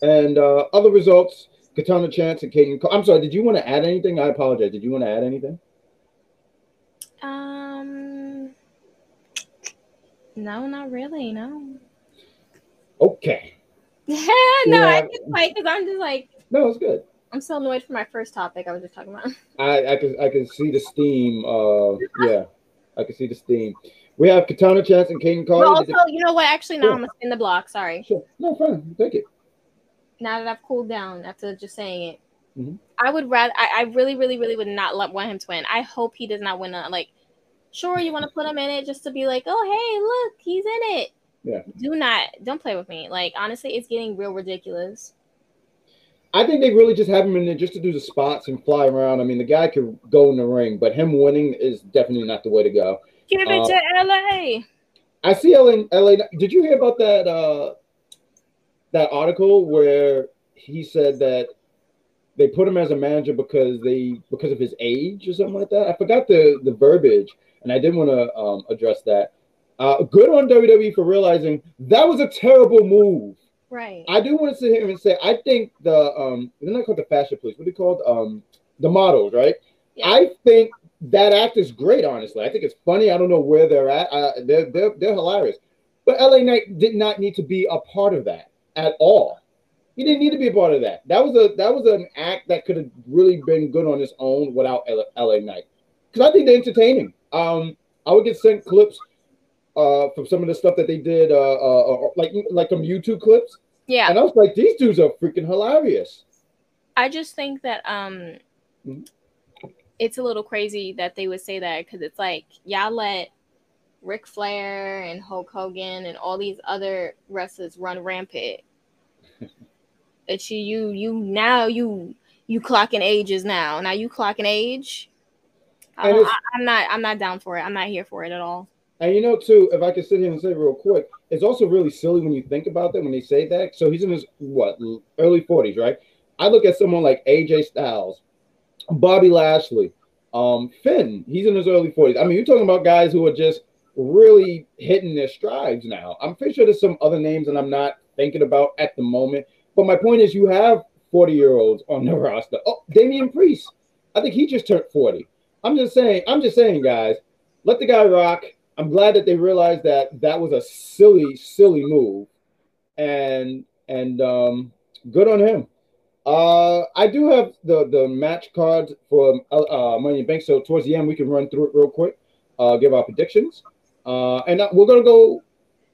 and uh, other results: Katana Chance and Kayden. Cole- I'm sorry. Did you want to add anything? I apologize. Did you want to add anything? Um, no, not really. No, Okay. [LAUGHS] Yeah. no, Yeah. I just like because I'm just like No, it's good. I'm so annoyed for my first topic I was just talking about. [LAUGHS] I I can I can see the steam. Uh, yeah, I can see the steam. We have Katana Chance and Kayden Carter. also, you know what? Actually, no, Sure. I'm gonna spin the block. Sorry. Sure. No, fine. Take it. Now that I've cooled down after just saying it, Mhm. I would rather. I, I really, really, really would not let, want him to win. I hope he does not win. A, like, sure, you want to put him in it just to be like, oh, hey, look, he's in it. Yeah. Do not, don't play with me. Like, honestly, it's getting real ridiculous. I think they really just have him in there just to do the spots and fly around. I mean, the guy could go in the ring, but him winning is definitely not the way to go. Give it Uh, to LA. I see LA, LA. Did you hear about that? Uh, that article where he said that they put him as a manager because they because of his age or something like that. I forgot the the verbiage, and I did want to um, address that. Uh, good on WWE for realizing that was a terrible move. Right. I do want to sit here and say I think the um they're not called the fashion police. What are they called? Um, the models, right? Yeah. I think that act is great. Honestly, I think it's funny. I don't know where they're at. Uh, they're they're they're hilarious. But LA Knight did not need to be a part of that at all. He didn't need to be a part of that. That was a that was an act that could have really been good on its own without L- LA Knight. Because I think they're entertaining. Um, I would get sent clips uh from some of the stuff that they did, uh, uh uh, like like some YouTube clips, yeah. and I was like, these dudes are freaking hilarious. I just think that um Mhm. it's a little crazy that they would say that because it's like y'all let Ric Flair and Hulk Hogan and all these other wrestlers run rampant. It's you you you now you you clocking ages now. Now you clocking age. I And don't- it's- I, I'm not I'm not down for it. I'm not here for it at all. And you know, too, if I could sit here and say real quick, it's also really silly when you think about that when they say that. So he's in his what early forties, right? I look at someone like AJ Styles, Bobby Lashley, um, Finn. He's in his early forties. I mean, you're talking about guys who are just really hitting their strides now. I'm pretty sure there's some other names that I'm not thinking about at the moment. But my point is, you have 40 year olds on the roster. Oh, Damian Priest. I think he just turned 40. I'm just saying. I'm just saying, guys. Let the guy rock. I'm glad that they realized that that was a silly, silly move, and and um, good on him. Uh, I do have the the match cards for uh, Money in Bank. So towards the end, we can run through it real quick, uh, give our predictions, uh, and uh, we're gonna go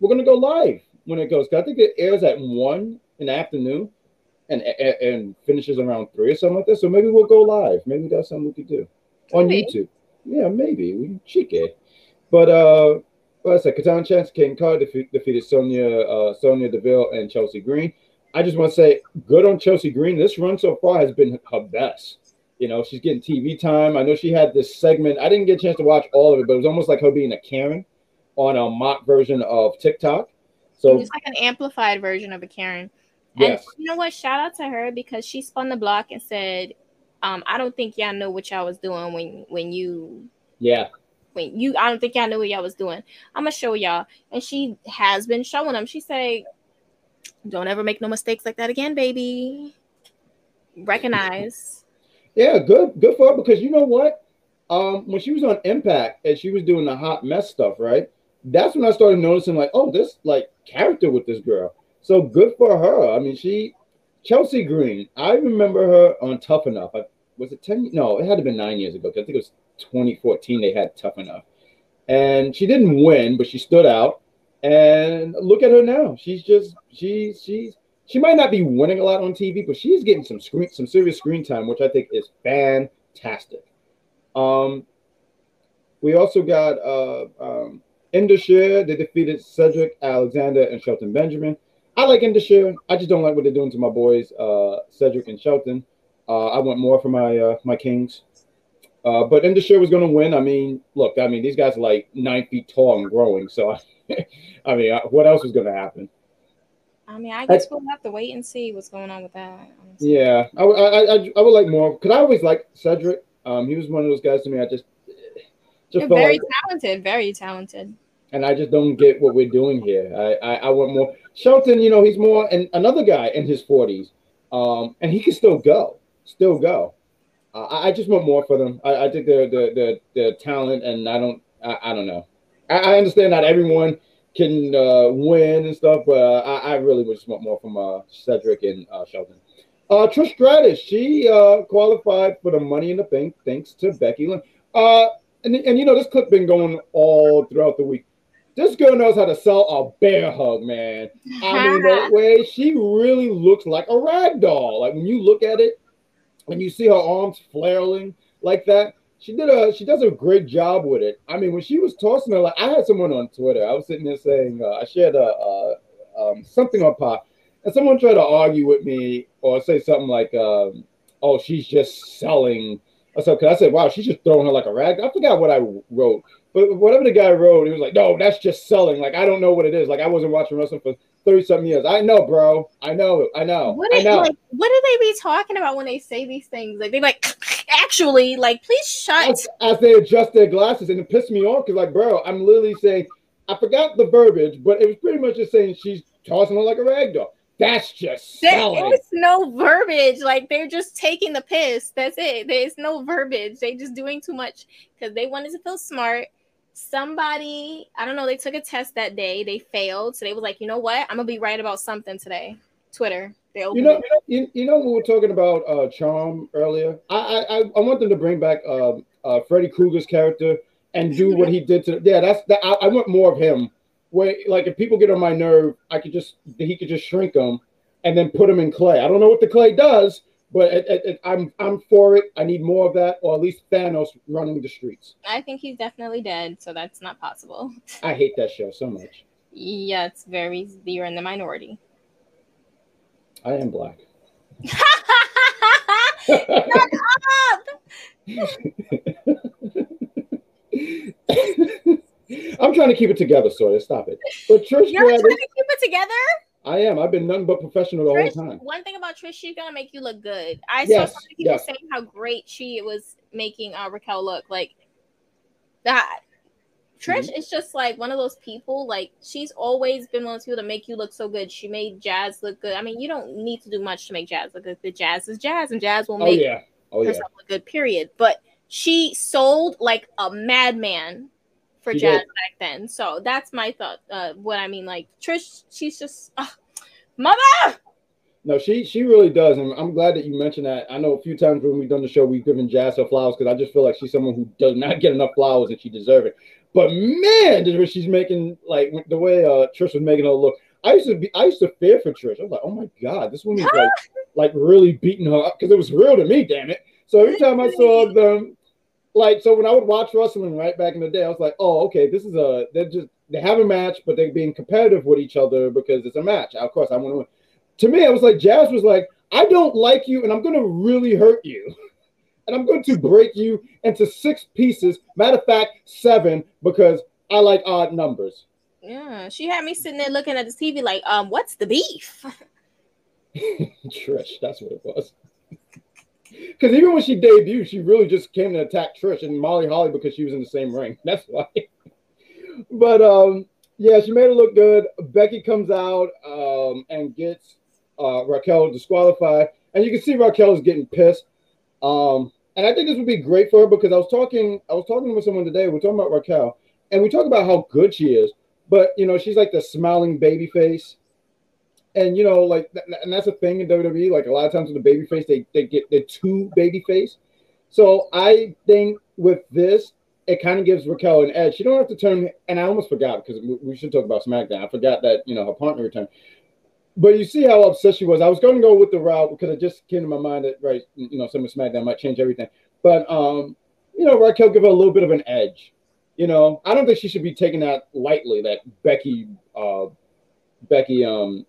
we're gonna go live when it goes. I think it airs at one in the afternoon, and, and and finishes around three or something like that. So maybe we'll go live. Maybe that's something we could do on Maybe. YouTube. Yeah, maybe we cheeky. But uh, like I said, Katana Chance, King Carr defe- defeated Sonya uh, Sonya Deville and Chelsea Green. I just want to say, good on Chelsea Green. This run so far has been her best. You know, she's getting TV time. I know she had this segment. I didn't get a chance to watch all of it, but it was almost like her being a Karen on a mock version of TikTok. So it's like an amplified version of a Karen. Yes, And you know what? Shout out to her because she spun the block and said, um, I don't think y'all know what y'all was doing when when you yeah, when you I don't think y'all knew what y'all was doing. I'm gonna show y'all. And she has been showing them. She said, Don't ever make no mistakes like that again, baby. Recognize. yeah, good, good for her because you know what? Um, when she was on Impact and she was doing the hot mess stuff, right? That's when I started noticing, like, oh, this like character with this girl. So good for her. I mean, she Chelsea Green. I remember her on Tough Enough. I, was it ten? No, it had to be nine years ago. I think it was 2014. They had Tough Enough, and she didn't win, but she stood out. And look at her now. She's just she's she's she might not be winning a lot on TV, but she's getting some screen some serious screen time, which I think is fantastic. Um, we also got uh um Indus Sher. They defeated Cedric Alexander and Shelton Benjamin. I like Indus Sher. I just don't like what they're doing to my boys, uh, Cedric and Shelton. Uh, I want more for my uh, my Kings. Uh, but Indus Sher was going to win. I mean, look, I mean, these guys are like nine feet tall and growing. So, [LAUGHS] I mean, uh, what else was going to happen? I mean, I guess we'll have to wait and see what's going on with that. honestly. Yeah, I, I, I, I would like more because I always liked Cedric. Um, he was one of those guys to me. I just just You're felt very like, talented, very talented. and I just don't get what we're doing here. I, I, I want more. Shelton, you know, he's more and another guy in his forties, um, and he can still go, still go. Uh, I, just want more for them. I, I think they're the the the talent, and I don't I, I don't know. I, I understand not everyone can uh, win and stuff, but uh, I, really would just want more from uh, Cedric and uh, Shelton. Uh, Trish Stratus, she uh, qualified for the Money in the Bank thanks to Becky Lynch. Uh, and, and you know this clip been going all throughout the week. This girl knows how to sell a bear hug, man. I mean, the way she really looks like a rag doll. Like when you look at it, when you see her arms flailing like that, she did a she does a great job with it. I mean, when she was tossing her, like I had someone on Twitter. I was sitting there saying uh, I shared a, um, something on pop, and someone tried to argue with me or say something like, um, "Oh, she's just selling." I said, "Cause I said, wow, she's just throwing her like a rag." I forgot what I wrote, but whatever the guy wrote, he was like, "No, that's just selling." Like I don't know what it is. Like I wasn't watching wrestling for thirty something years. I know, bro. I know. I know. What I know. like, what do they be talking about when they say these things? Like they like actually like please shut as, as they adjust their glasses, and it pissed me off because, like, bro, I'm literally saying, I forgot the verbiage, but it was pretty much just saying she's tossing her like a rag doll. That's just there selling. is no verbiage. Like they're just taking the piss. That's it. There's no verbiage. They just doing too much because they wanted to feel smart. Somebody, I don't know, they took a test that day. They failed. So they was like, you know what? I'm gonna be right about something today. Twitter. They You know, you, you know, we were talking about uh, Charm earlier. I, I, I, want them to bring back um uh, Freddy Krueger's character and do what he did to. Yeah, that's that. I, I want more of him. Where, like, if people get on my nerve, I could just he could just shrink them and then put them in clay. I don't know what the clay does, but it, it, it- I'm I'm for it. I need more of that, or at least Thanos running the streets. I think he's definitely dead, so that's not possible. [LAUGHS] I hate that show so much. Yeah, it's very you're in the minority. I am black. up! [LAUGHS] [LAUGHS] I'm trying to keep it together, Sawyer. Stop it. But Trish You're trying to keep it together. I am. I've been nothing but professional all the Trish, whole time. one thing about Trish, she's gonna make you look good. I Yes, saw some people yes. saying how great she was making uh, Raquel look. Like that. Trish Mm-hmm. is just like one of those people. Like she's always been one of those people to make you look so good. She made Jazz look good. I mean, you don't need to do much to make Jazz look good. The Jazz is Jazz, and Jazz will make Oh make yeah. Oh yeah. herself look good. Period. But she sold like a madman for She Jazz did. back then. So that's my thought. Uh, what I mean, like Trish, she's just uh, mother. No, she she really does, and I'm glad that you mentioned that. I know a few times when we've done the show, we've given Jazz her flowers because I just feel like she's someone who does not get enough flowers and she deserves it. But man, she's making like the way uh Trish was making her look. I used to be I used to fear for Trish. I was like, oh my god, this woman's like [GASPS] like really beating her up because it was real to me, damn it. So every time I saw them, like, so when I would watch wrestling right back in the day, I was like, oh, okay, this is a they're just they have a match, but they're being competitive with each other because it's a match. Of course, I want to win. To me, I was like, Jazz was like, I don't like you, and I'm gonna really hurt you. [LAUGHS] And I'm going to break you into six pieces. Matter of fact, seven, because I like odd numbers. Yeah, she had me sitting there looking at the TV like, um, what's the beef? [LAUGHS] [LAUGHS] Trish, that's what it was. Because even when she debuted, she really just came to attack Trish and Molly Holly because she was in the same ring. [LAUGHS] That's why. but um, yeah, she made it look good. Becky comes out um, and gets uh, Raquel disqualified, and you can see Raquel is getting pissed. Um, and I think this would be great for her because I was talking, I was talking with someone today. We're talking about Raquel, and we talk about how good she is, but you know, she's like the smiling baby face and you know, like, and that's a thing in WWE. Like a lot of times with the baby face, they they get the too baby face. So I think with this, it kind of gives Raquel an edge. She don't have to turn. And I almost forgot because we should talk about SmackDown. I forgot that you know her partner returned. But you see how upset she was. I was going to go with the route because it just came to my mind that right, you know, some SmackDown might change everything. But um, you know, Raquel give her a little bit of an edge. You know, I don't think she should be taking that lightly. That Becky, uh, Becky, um,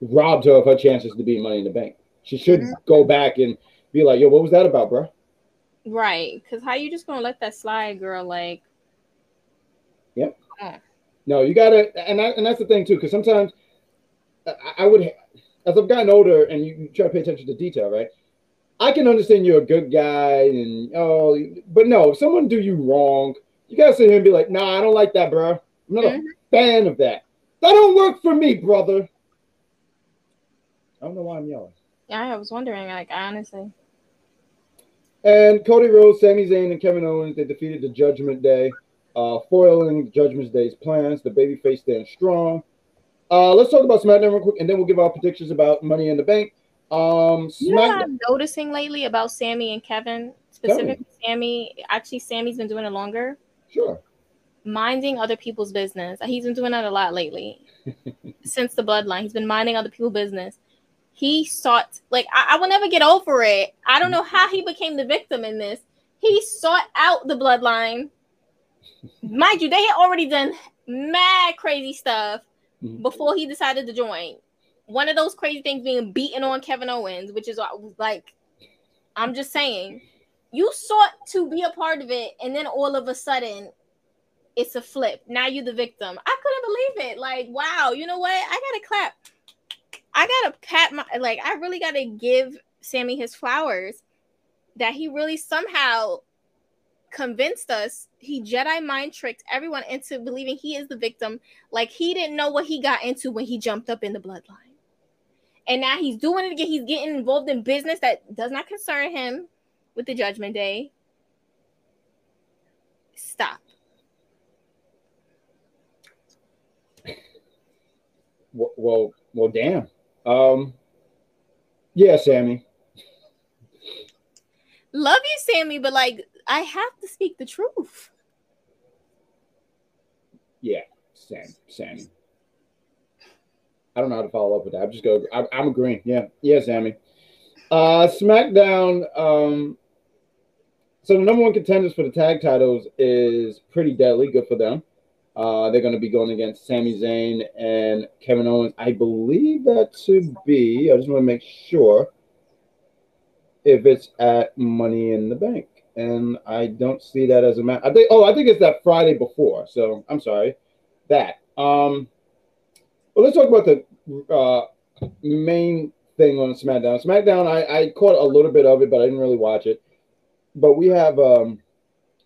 robbed her of her chances to be Money in the Bank. She should mm-hmm. go back and be like, "Yo, what was that about, bro?" Right? Because how you just gonna let that slide, girl? Like, yep. No, you gotta, and I, and that's the thing too. Because sometimes I, I, would, as I've gotten older, and you, you try to pay attention to detail, right? I can understand you're a good guy, and oh, but no, if someone do you wrong, you gotta sit here and be like, "Nah, I don't like that, bro. I'm not mm-hmm. a fan of that. That don't work for me, brother." I don't know why I'm yelling. Yeah, I was wondering, like honestly. And Cody Rhodes, Sami Zayn, and Kevin Owens they defeated the Judgment Day, uh, foiling Judgment Day's plans. The babyface stands strong. Uh, let's talk about SmackDown real quick, and then we'll give our predictions about Money in the Bank. Um, you know what I'm noticing lately about Sami and Kevin, specifically Sami. Actually, Sami's been doing it longer. Sure. Minding other people's business. He's been doing that a lot lately. [LAUGHS] Since the bloodline, he's been minding other people's business he sought like I, I will never get over it. I don't know how he became the victim in this. He sought out the bloodline. Mind you, they had already done mad crazy stuff mm-hmm. before he decided to join. One of those crazy things being beaten on Kevin Owens, which is like, I'm just saying, you sought to be a part of it, and then all of a sudden, it's a flip. Now you're the victim. I couldn't believe it. Like, wow, you know what? I gotta clap I gotta pat my like I really gotta give Sami his flowers that he really somehow convinced us he Jedi mind tricked everyone into believing he is the victim. Like he didn't know what he got into when he jumped up in the bloodline. And now he's doing it again. He's getting involved in business that does not concern him with the judgment day. Stop. Well, well, damn. Um, yeah, Sami. Love you, Sami, but like I have to speak the truth. Yeah, Sam, Sami. I don't know how to follow up with that. I'm just go. I'm, I'm agreeing. Yeah, yeah, Sami. Uh, SmackDown. Um, so the number one contenders for the tag titles is pretty deadly. Good for them. Uh, they're going to be going against Sami Zayn and Kevin Owens. I believe that to be, I just want to make sure if it's at Money in the Bank. And I don't see that as a match. I think, oh, I think it's that Friday before. So I'm sorry. That. Um, well, let's talk about the uh, main thing on SmackDown. SmackDown, I, I caught a little bit of it, but I didn't really watch it. But we have um,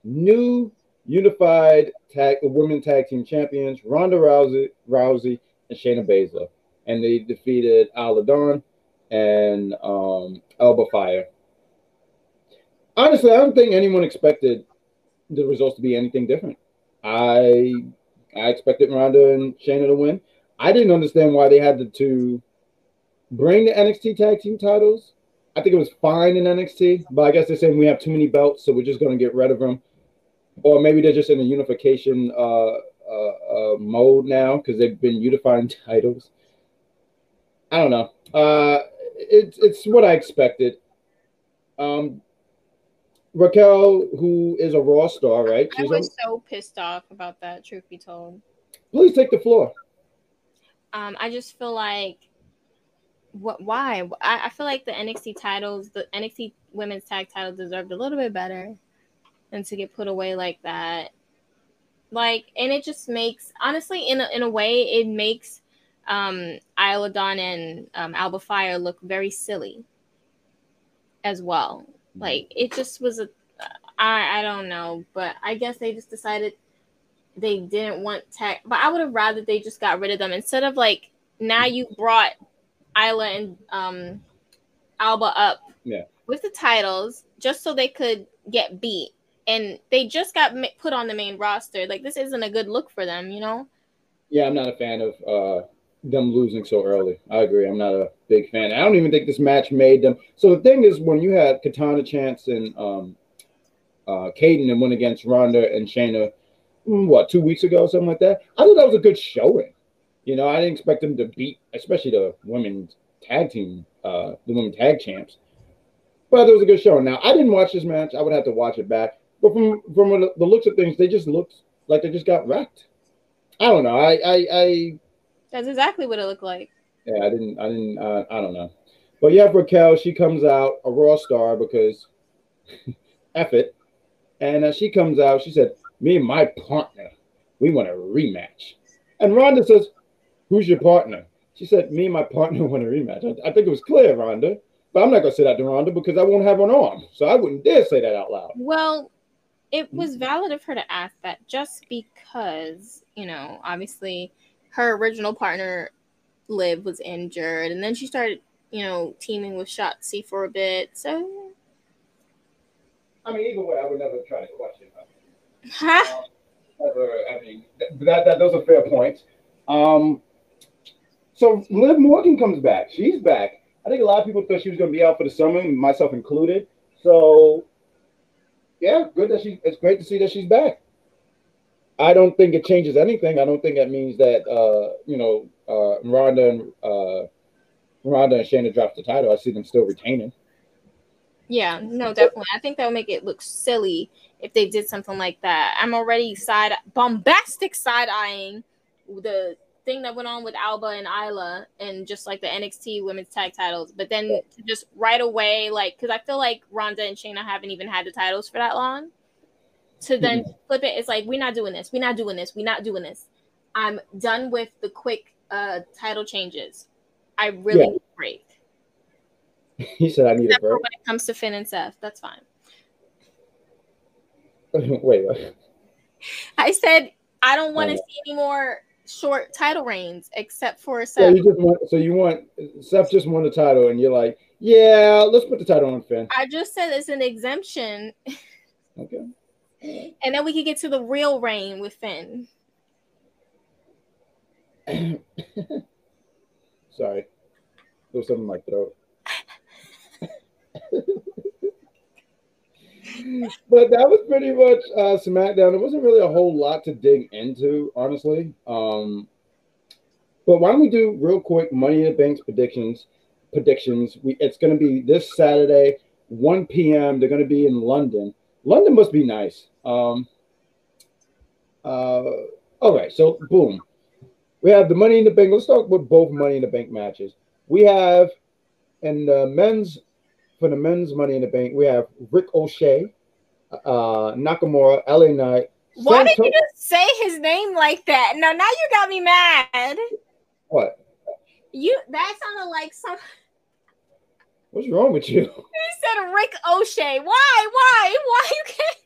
new unified tag women tag team champions Ronda Rousey, Rousey and Shayna Baszler, and they defeated Isla Dawn and um, Alba Fyre. Honestly, I don't think anyone expected the results to be anything different. I I expected Ronda and Shayna to win. I didn't understand why they had to, to bring the NXT tag team titles. I think it was fine in NXT, but I guess they're saying we have too many belts, so we're just going to get rid of them or maybe they're just in a unification uh, uh, uh, mode now because they've been unifying [LAUGHS] titles. I don't know. Uh, it's it's what I expected. Um, Raquel, who is a Raw star, right? I She's was on, so pissed off about that. Truth be told, please take the floor. um, I just feel like what? Why? I, I feel like the NXT titles, the NXT Women's Tag Title, deserved a little bit better than to get put away like that. Like, and it just makes honestly, in a, in a way, it makes um Isla Dawn and um, Alba Fyre look very silly as well. Like, it just was a I I don't know, but I guess they just decided they didn't want tech. But I would have rather they just got rid of them instead of like now you brought Isla and um Alba up Yeah. with the titles just so they could get beat, and they just got put on the main roster. Like this isn't a good look for them, you know. Yeah, I'm not a fan of uh, them losing so early. I agree. I'm not a big fan. I don't even think this match made them. So the thing is, when you had Katana Chance and um, uh, Kayden and went against Ronda and Shayna, mm, what two weeks ago, something like that. I thought that was a good showing. You know, I didn't expect them to beat, especially the women's tag team, uh, the women tag champs. But it was a good showing. Now I didn't watch this match. I would have to watch it back. But from from the the looks of things, they just looked like they just got wrecked. I don't know. I I, I That's exactly what it looked like. yeah, I didn't, I didn't, uh, I don't know. But yeah, Raquel. She comes out a Raw star because [LAUGHS] F it. And uh, she comes out. She said, "Me and my partner, we want a rematch." And Ronda says, "Who's your partner?" She said, "Me and my partner [LAUGHS] want a rematch." I, I think it was clear, Ronda. But I'm not gonna say that to Ronda because I won't have an arm, so I wouldn't dare say that out loud. Well, it was valid of her to ask that just because, you know, obviously her original partner, Liv, was injured. And then she started, you know, teaming with Shotzi for a bit. So, I mean, either way, I would never try to question her. huh? Never, I mean, th- that, that those are fair points. Um, so Liv Morgan comes back. She's back. I think a lot of people thought she was going to be out for the summer, myself included. So, yeah, good that she. It's great to see that she's back. I don't think it changes anything. I don't think that means that uh, you know uh, Ronda and uh, Ronda and Shayna drops the title. I see them still retaining. Yeah, no, definitely. I think that would make it look silly if they did something like that. I'm already side bombastic side eyeing the thing that went on with Alba and Isla and just like the NXT women's tag titles. But then to just right away, like, because I feel like Ronda and Shayna haven't even had the titles for that long. To then flip it, it's like, we're not doing this. We're not doing this. We're not doing this. I'm done with the quick uh title changes. I really Yeah. need a break. [LAUGHS] he said, "I need a Except for break." when it comes to Finn and Seth. That's fine. [LAUGHS] Wait, what? I said I don't want to see any more short title reigns except for So Seth. you just want, so you want Seth just won the title, and you're like, yeah, let's put the title on Finn. I just said it's an exemption, [LAUGHS] Okay. and then we can get to the real reign with Finn. [COUGHS] Sorry, there was something in my throat. [LAUGHS] but that was pretty much uh, SmackDown. There wasn't really a whole lot to dig into, honestly. Um, but why don't we do real quick Money in the Bank's predictions? Predictions. We it's going to be this Saturday, 1 p.m. They're going to be in London. London must be nice. Um, uh, all right, so boom. We have the Money in the Bank. Let's talk with both Money in the Bank matches. We have in the men's for the men's Money in the Bank. We have Rick O'Shea, uh, Nakamura, LA Knight. Why did you just say his name like that? No, now you got me mad. What? You that sounded like some. [LAUGHS] What's wrong with you? [LAUGHS] You said Rick O'Shea. Why? Why? Why you can't?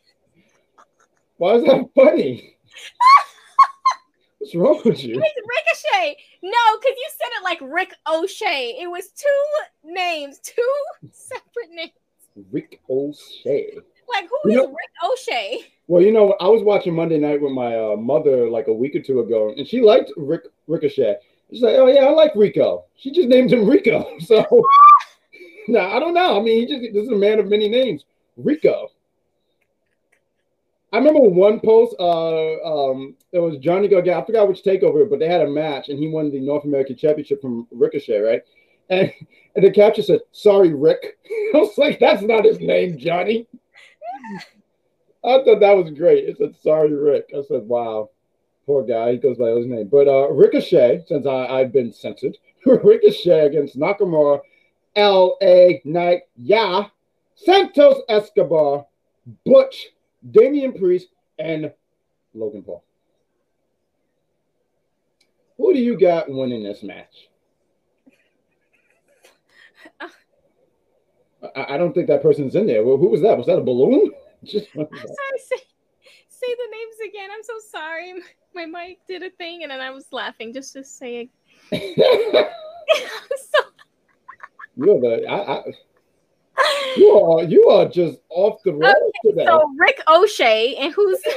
Why is that funny? [LAUGHS] What's wrong with you? It's Ricochet. No, because you said it like Rick O'Shea. It was two names, two [LAUGHS] separate names. Rick O'Shea. Like who You is know- Rick O'Shea? Well, you know, I was watching Monday Night with my uh, mother like a week or two ago, and she liked Rick Ricochet. She's like, "Oh yeah, I like Rico." She just named him Rico. [LAUGHS] So, [LAUGHS] now I don't know. I mean, he just this is a man of many names, Rico. I remember one post. Uh, um, it was Johnny Gargano. I forgot which takeover, but they had a match, and he won the North American Championship from Ricochet, right? And and the caption said, "Sorry, Rick." [LAUGHS] I was like, "That's not his name, Johnny." I thought that was great. It said, "Sorry, Rick." I said, "Wow, poor guy." He goes by his name. But uh, Ricochet, since I, I've been censored, [LAUGHS] Ricochet against Nakamura, L.A. Knight, yeah, Santos Escobar, Butch, Damian Priest, and Logan Paul. Who do you got winning this match? I, I don't think that person's in there. Well, who was that? Was that a balloon? [LAUGHS] Just I'm sorry, say, say the names again. I'm so sorry. My mic did a thing and then I was laughing just to say it. [LAUGHS] [LAUGHS] so, You're the I, I, you are you are just off the rails today. so Rick O'Shea and who's [LAUGHS]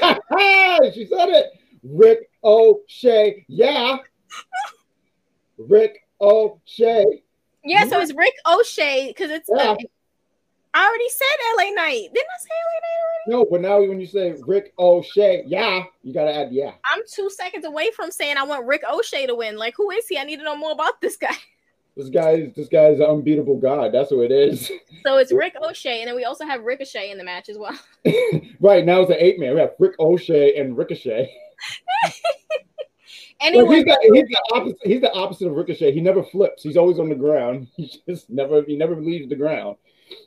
she said it. Rick O'Shea, yeah. Rick O'Shea. yeah, so it's Rick O'Shea because it's Yeah. uh, I already said LA Knight. Didn't I say LA Knight already? No, but now when you say Rick O'Shea, yeah, you gotta add yeah. I'm two seconds away from saying I want Rick O'Shea to win. Like, who is he? I need to know more about this guy. [LAUGHS] This guy is this guy is an unbeatable god. That's what it is. So it's Rick O'Shea, and then we also have Ricochet in the match as well. [LAUGHS] right now it's an eight man. We have Rick O'Shea and Ricochet. [LAUGHS] Well, he's, the, he's the opposite. He's the opposite of Ricochet. He never flips. He's always on the ground. [LAUGHS] He just never. He never leaves the ground.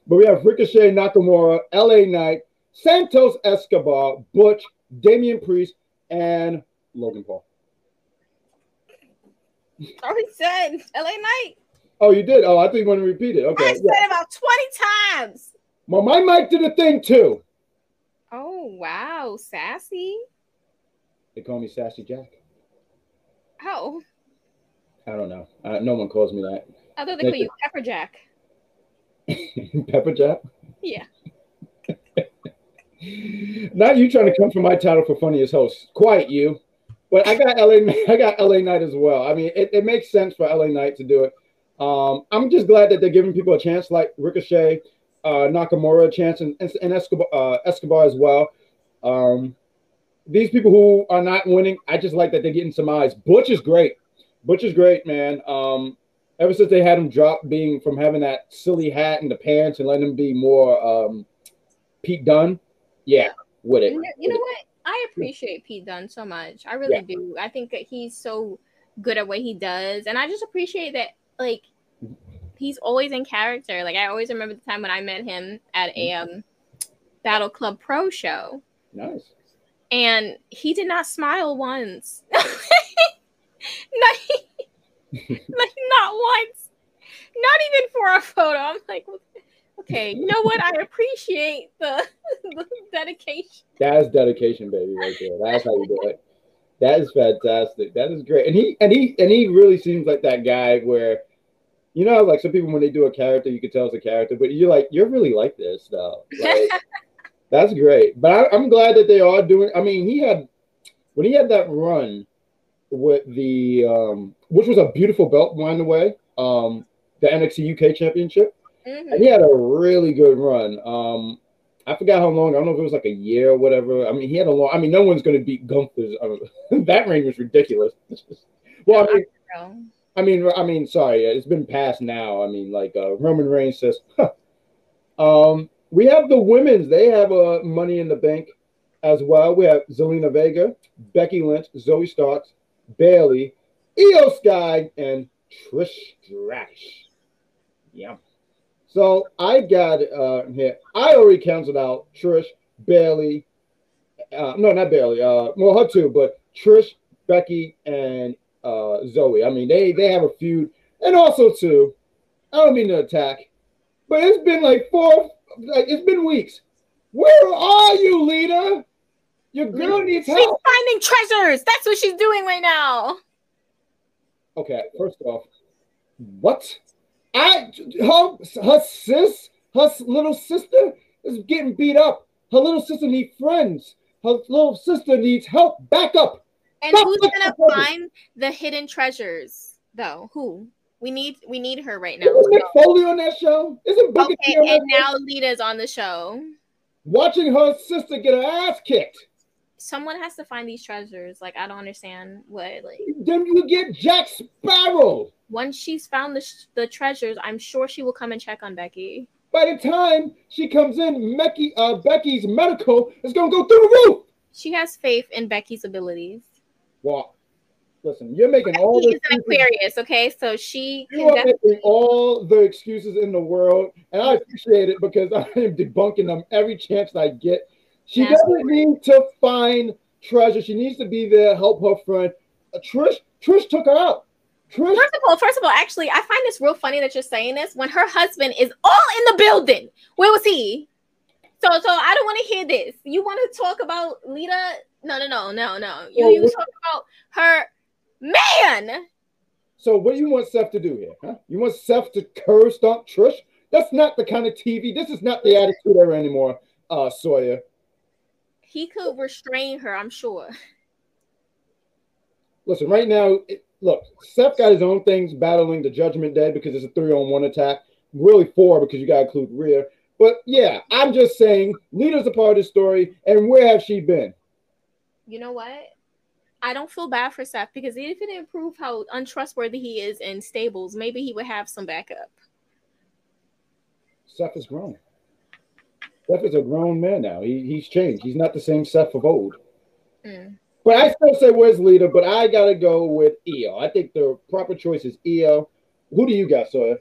But we have Ricochet, Nakamura, L.A. Knight, Santos Escobar, Butch, Damian Priest, and Logan Paul. already said LA Knight. Oh, you did. Oh, I think you want to repeat it. Okay. I said Yeah. about 20 times. Well, my mic did a thing too. Oh, wow. Sassy. They call me Sassy Jack. Oh, I don't know. Uh, no one calls me that. I thought they call you Pepper Jack. [LAUGHS] Pepper Jack. Yeah. [LAUGHS] Not you trying to come for my title for funniest host. Quite you. But I got LA. [LAUGHS] I got LA Knight as well. I mean, it, it makes sense for LA Knight to do it. Um, I'm just glad that they're giving people a chance, like Ricochet, uh, Nakamura a chance, and, and Escobar, uh, Escobar as well. Um, these people who are not winning, I just like that they're getting some eyes. Butch is great. Butch is great, man. Um, ever since they had him drop being from having that silly hat and the pants and letting him be more um, Pete Dunne, yeah, with it. You know, you know what? I appreciate Pete Dunne so much. I really do. I think that he's so good at what he does, and I just appreciate that. Like, he's always in character. Like, I always remember the time when I met him at a um, Battle Club Pro show, Nice. and he did not smile once. [LAUGHS] not, like not once. Not even for a photo. I'm like, okay, you know what? I appreciate the, [LAUGHS] the dedication. That's dedication, baby, right there. That's how you do it. That is fantastic. That is great. And he and he and he really seems like that guy where, you know, like some people when they do a character, you can tell it's a character, but you're like, you're really like this though. Like, [LAUGHS] that's great. But I, I'm glad that they are doing. I mean, he had when he had that run with the um, which was a beautiful belt, by the way, um, the NXT UK Championship. Mhm. And he had a really good run. Um, I forgot how long. I don't know if it was like a year or whatever. I mean, he had a long. I mean, no one's going to beat Gunther's. Uh, [LAUGHS] that ring was ridiculous. [LAUGHS] well, I mean, I mean, I mean, sorry, it's been passed now. I mean, like uh, Roman Reigns says. Um, we have the women's. They have uh, Money in the Bank as well. We have Zelina Vega, Becky Lynch, Zoey Starks, Bayley, IYO SKY, and Trish Stratus. Yeah. So I got uh here. I already canceled out Trish, Bayley. Uh, no, not Bayley. Uh, well, her too, but Trish, Becky, and uh Zoe. I mean, they they have a feud, and also too. I don't mean to attack, but it's been like four, like it's been weeks. Where are you, Lita? Your girl needs she's help. finding treasures. That's what she's doing right now. Okay, first off, what? I her her sis, her little sister is getting beat up. Her little sister needs friends. Her little sister needs help. Back up. And who's gonna find the hidden treasures, though? Who? We need we need her right now. Isn't Foley on that show? Isn't Booker Okay, T on that and now Lita's on the show. watching her sister get her ass kicked. Someone has to find these treasures. Like I don't understand what like Then you get Jack Sparrow. once she's found the sh- the treasures, I'm sure she will come and check on Becky. By the time she comes in, Becky, uh, Becky's medical is gonna go through the roof. She has faith in Becky's abilities. Well, listen, you're making all the an Aquarius, okay? So she You are definitely making all the excuses in the world, and I appreciate it because [LAUGHS] I am debunking them every chance I get. She That's doesn't need to find treasure. She needs to be there, help her friend. Uh, Trish, Trish took her out. Trish, First of all, first of all, actually, I find this real funny that you're saying this when her husband is all in the building. Where was he? So, so I don't want to hear this. You want to talk about Lita? No, no, no, no, no. You, you talk about her man. so what do you want Seth to do here? Huh? You want Seth to curb stomp Trish? That's not the kind of TV. This is not the attitude era anymore, uh, Sawyer. He could restrain her, I'm sure. Listen, right now, it, look, Seth got his own things battling the Judgment Day because it's a three on one attack. Really four because you got to include Rhea. But yeah, I'm just saying, Lita's a part of the story, and where have she been? You know what? I don't feel bad for Seth because if it didn't prove how untrustworthy he is in stables, maybe he would have some backup. Seth is grown. Seth is a grown man now. He, he's changed. He's not the same Seth of old. Mm. But I still say where's Lita, but I gotta go with IYO. I think the proper choice is IYO. Who do you got, Sawyer?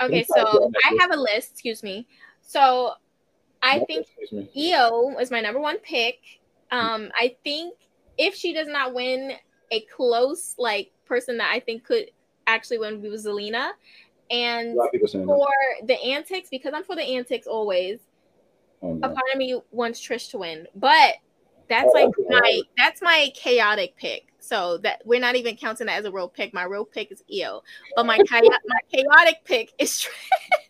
Okay, so I have a list. Excuse me. So I think IYO is my number one pick. Um, I think if she does not win, a close like person that I think could actually win would be Zelina. And lot of people saying that. for the antics, because I'm for the antics always, Oh, a no. part of me wants Trish to win. But that's Oh, like okay. my that's my chaotic pick. So that we're not even counting that as a real pick. My real pick is IYO. But my [LAUGHS] chaotic my chaotic pick is Trish. [LAUGHS]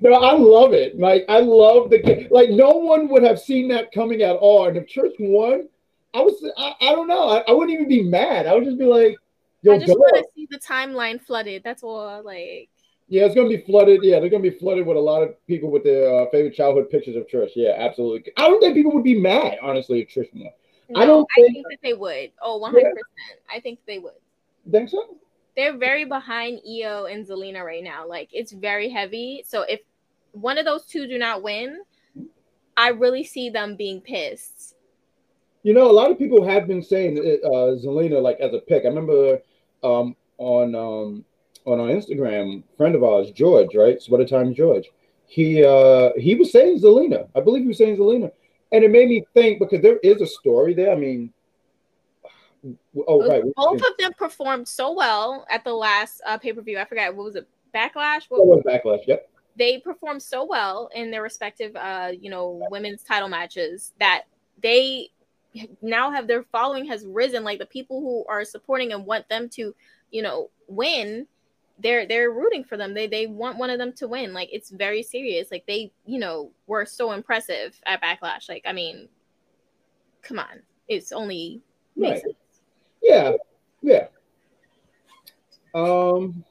No, I love it. Like I love the like. No one would have seen that coming at all. And if Trish won, I was I, I don't know. I, I wouldn't even be mad. I would just be like, "Yo, I just want to see the timeline flooded. That's all. Like, Yeah, it's gonna be flooded. Yeah, they're gonna be flooded with a lot of people with their uh, favorite childhood pictures of Trish. Yeah, absolutely. I don't think people would be mad, honestly, if Trish won. no, I I, don't think, think- that they would. Oh, 100 percent. I think they would. Think so? They're very behind IYO and Zelina right now. Like, it's very heavy. So if one of those two do not win, I really see them being pissed. You know, a lot of people have been saying uh, Zelina like as a pick. I remember um, on um, on our Instagram, friend of ours, George, right? Sweater Time George. He uh, he was saying Zelina. I believe he was saying Zelina, and it made me think because there is a story there. I mean, oh right, Both of them performed so well at the last uh, pay per view. I forgot what was it, Backlash. What, was backlash. Yep. they performed so well in their respective uh you know women's title matches that they now have their following has risen like the people who are supporting and want them to you know win they're they're rooting for them they they want one of them to win like it's very serious like they you know were so impressive at backlash like i mean come on it's only Right. Yeah, yeah. Um,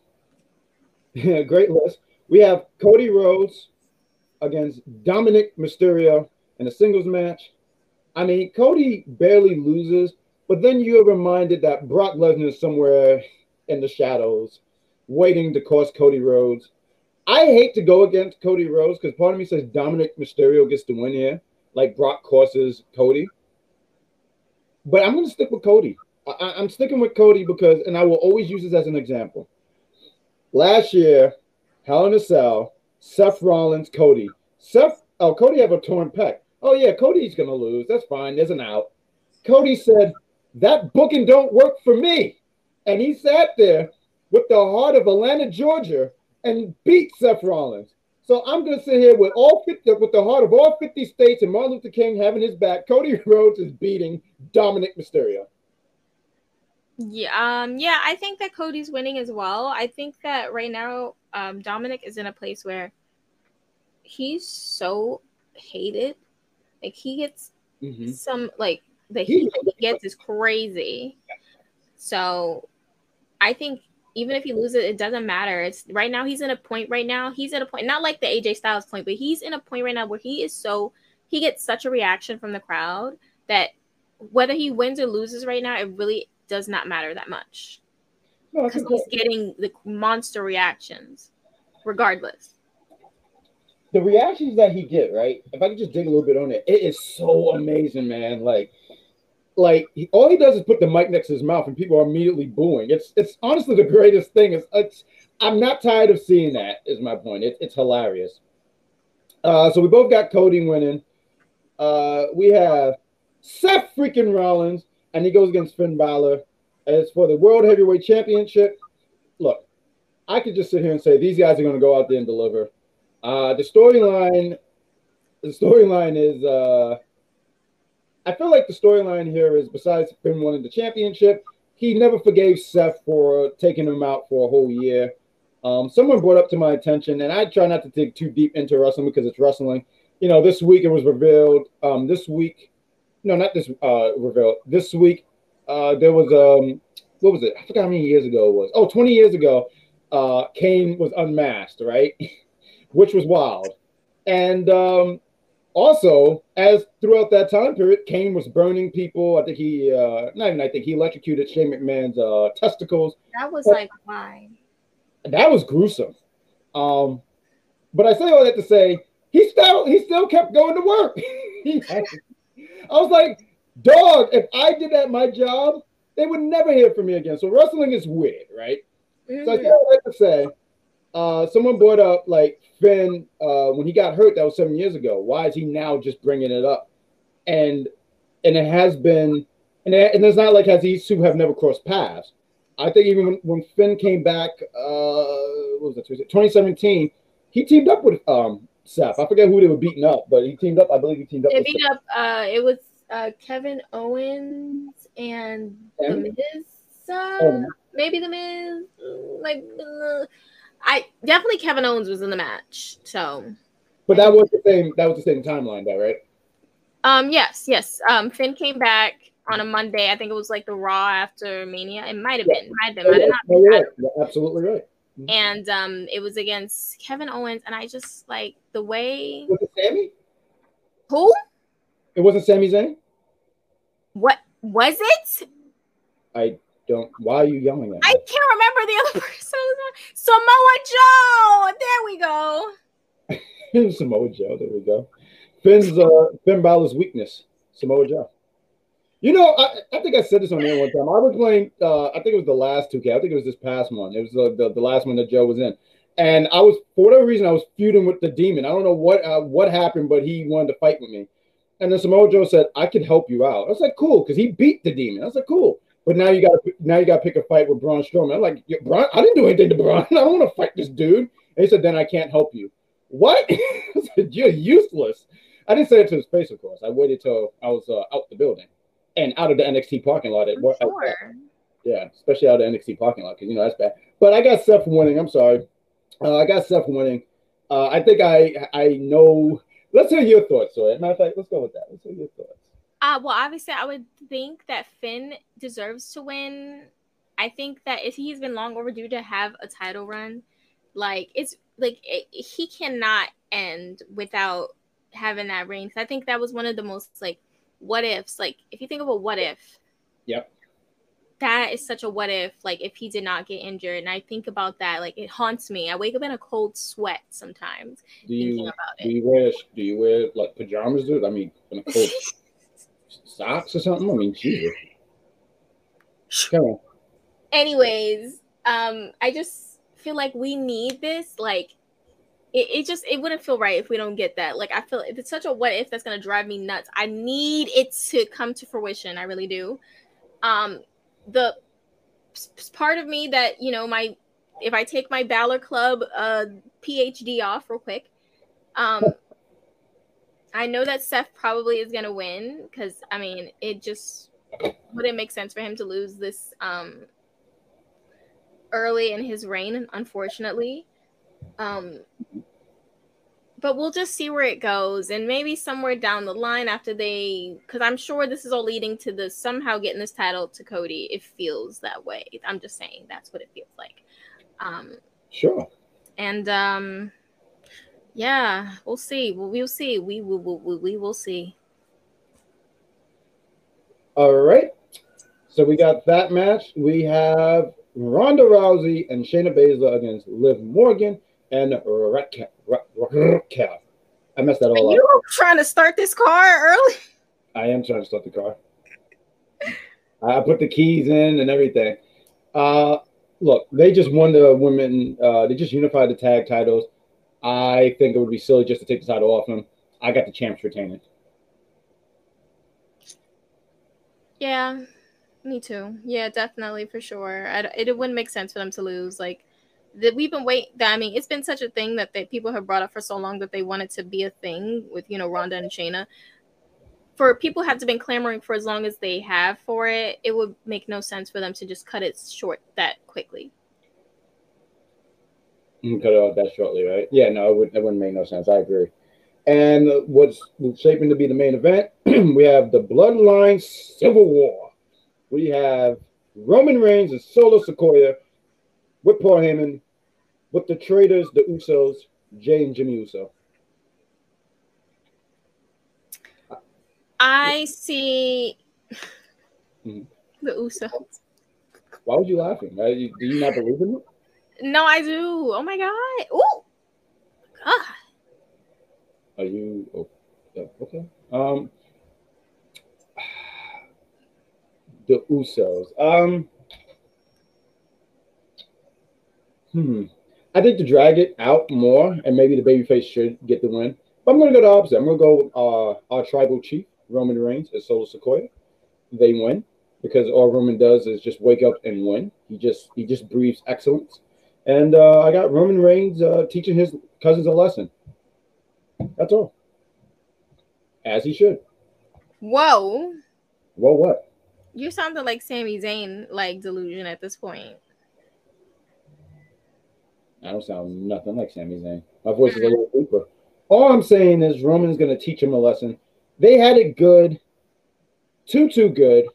[LAUGHS] yeah, great list. We have Cody Rhodes against Dominik Mysterio in a singles match. I mean, Cody barely loses, but then you're reminded that Brock Lesnar is somewhere in the shadows, waiting to cost Cody Rhodes. I hate to go against Cody Rhodes because part of me says Dominik Mysterio gets to win here, like Brock costs Cody. But I'm going to stick with Cody. I, I'm sticking with Cody because, and I will always use this as an example. Last year, Hell in a Cell, Seth Rollins, Cody. Seth, oh, Cody have a torn pec. Oh yeah, Cody's gonna lose. That's fine. There's an out. Cody said that booking don't work for me, and he sat there with the heart of Atlanta, Georgia, and beat Seth Rollins. So I'm gonna sit here with all 50, with the heart of all 50 states and Martin Luther King having his back. Cody [LAUGHS] Rhodes is beating Dominik Mysterio. Yeah, um, yeah, I think that Cody's winning as well. I think that right now, um, Dominik is in a place where he's so hated. Like he gets Mhm. some like the heat he gets is crazy. So I think even if he loses, it doesn't matter. It's right now he's in a point right now. He's at a point, not like the AJ Styles point, but he's in a point right now where he is so he gets such a reaction from the crowd that whether he wins or loses right now, it really does not matter that much because think he's getting the monster reactions, regardless. the reactions that he get, right? If I could just dig a little bit on it, it is so amazing, man. Like, like he, all he does is put the mic next to his mouth, and people are immediately booing. It's it's honestly the greatest thing. It's, it's I'm not tired of seeing that. Is my point. It, it's hilarious. Uh, so we both got Cody winning. Uh, we have Seth freaking Rollins, and he goes against Finn Balor. As for the World Heavyweight Championship, look, I could just sit here and say these guys are going to go out there and deliver. Uh, the storyline, the storyline is, uh, I feel like the storyline here is besides Finn winning the championship, he never forgave Seth for taking him out for a whole year. Um, someone brought up to my attention, and I try not to dig too deep into wrestling because it's wrestling. You know, this week it was revealed. Um, this week, no, not this uh, revealed. This week, uh, there was um, what was it? I forgot how many years ago it was. Oh, 20 years ago, uh, Kane was unmasked, right? [LAUGHS] Which was wild. And um, also, as throughout that time period, Kane was burning people. I think he, uh, not even I think he electrocuted Shane McMahon's uh, testicles. That was like why. That was gruesome. Um, but I say all that to say he still he still kept going to work. [LAUGHS] He had to- I was like, dog, if I did that my job, they would never hear from me again. So wrestling is weird, right? So I all that to say, uh, someone brought up like Finn uh, when he got hurt. That was seven years ago. Why is he now just bringing it up? And and it has been, and it, and it's not like has these two have never crossed paths. I think even when, when Finn came back, uh, what was it, 2017, he teamed up with um, Seth. I forget who they were beating up, but he teamed up. I believe he teamed up. They beat up. Uh, it was uh Kevin Owens and the Miz. Uh, Oh. maybe the Miz. Like, uh, I definitely Kevin Owens was in the match. So, But that was the same. That was the same timeline, though, right? um, yes, yes. Um, Finn came back on a Monday. I think it was like the Raw after Mania. It might have Yeah. been. Might have been. Might have not No, right. Absolutely right. And um, it was against Kevin Owens, and I just like the way Was it Sami? who It wasn't Sami Zayn. what was it? I don't. Why are you yelling at me? I can't remember the other [LAUGHS] person. Samoa Joe. There we go. [LAUGHS] Samoa Joe. There we go. Finn's uh, Finn Balor's weakness. Samoa Joe. You know, I, I think I said this on there one time. I was playing. Uh, I think it was the last 2K. I think it was this past one. It was the, the, the last one that Joe was in, and I was for whatever reason I was feuding with the demon. I don't know what uh, what happened, but he wanted to fight with me. And then Samoa Joe said, "I could help you out." I was like, "Cool," because he beat the demon. I was like, "Cool." But now you got now you got to pick a fight with Braun Strowman. I'm like, Braun, I didn't do anything to Braun. [LAUGHS] I don't want to fight this dude. And he said, "Then I can't help you." What? [LAUGHS] I said, You're useless. I didn't say it to his face, of course. I waited till I was uh, out the building and out of the NXT parking lot. At work. Yeah, especially out of the NXT parking lot because you know that's bad. But I got Seth winning. I'm sorry. Uh, I got Seth winning. Uh, I think I I know. Let's hear your thoughts. So, matter of fact, let's go with that. Let's hear your thoughts. Uh, well, obviously, I would think that Finn deserves to win. I think that if he's been long overdue to have a title run, like it's like it, he cannot end without having that reign. I think that was one of the most like what ifs. Like if you think of a what if, Yep. that is such a what if. Like if he did not get injured, and I think about that, like it haunts me. I wake up in a cold sweat sometimes Do thinking you about do you wear do you wear like pajamas, dude? I mean, in a cold [LAUGHS] socks or something. I mean, Jesus. Come on. anyways um i just feel like we need this like it, it just it wouldn't feel right if we don't get that. Like i feel if it's such a what if that's gonna drive me nuts i need it to come to fruition i really do. Um the part of me that you know my if i take my Balor club uh phd off real quick um i know that seth probably is gonna win because i mean it just wouldn't make sense for him to lose this um early in his reign unfortunately um but we'll just see where it goes and maybe somewhere down the line after they because i'm sure this is all leading to the somehow getting this title to cody it feels that way i'm just saying that's what it feels like um Sure. and um Yeah, we'll see. We'll, we'll see. We will. We, we, we will see. All right. So we got that match. We have Ronda Rousey and Shayna Baszler against Liv Morgan and Raquel. Raquel. I messed that Are all up. you trying to start this car early? I am trying to start the car. I put the keys in and everything. Uh, look, they just won the women. Uh, they just unified the tag titles. I think it would be silly just to take the title off them. I got the champs retaining. Yeah, me too. Yeah, definitely for sure. I, it wouldn't make sense for them to lose. Like that, we've been wait. I mean, it's been such a thing that they, people have brought up for so long that they want it to be a thing with you know Ronda and Shayna. For people have to been clamoring for as long as they have for it, it would make no sense for them to just cut it short that quickly. You cut it off that shortly, right? Yeah, no, it, would, it wouldn't make no sense. I agree. And what's shaping to be the main event, [CLEARS THROAT] we have the Bloodline Civil War. We have Roman Reigns and Solo Sikoa with Paul Heyman, with the traitors, the Usos, Jey and Jimmy Uso. I see Mhm. the Usos. Why would you laughing? You- Do you not believe in it? No, I do. Oh my god. Oh, God. Are you oh, okay? Um, [SIGHS] the Usos. Um, hmm. I think to drag it out more, and maybe the babyface should get the win. But I'm going to go the opposite. I'm going to go with uh, our tribal chief, Roman Reigns, as Solo Sikoa. They win because all Roman does is just wake up and win. He just he just breathes excellence. And uh, I got Roman Reigns uh, teaching his cousins a lesson. That's all. As he should. Whoa. Whoa, what? You sounded like Sami Zayn, like delusion at this point. I don't sound nothing like Sami Zayn. My voice is a little deeper. All I'm saying is Roman's going to teach him a lesson. They had it good, too, too good.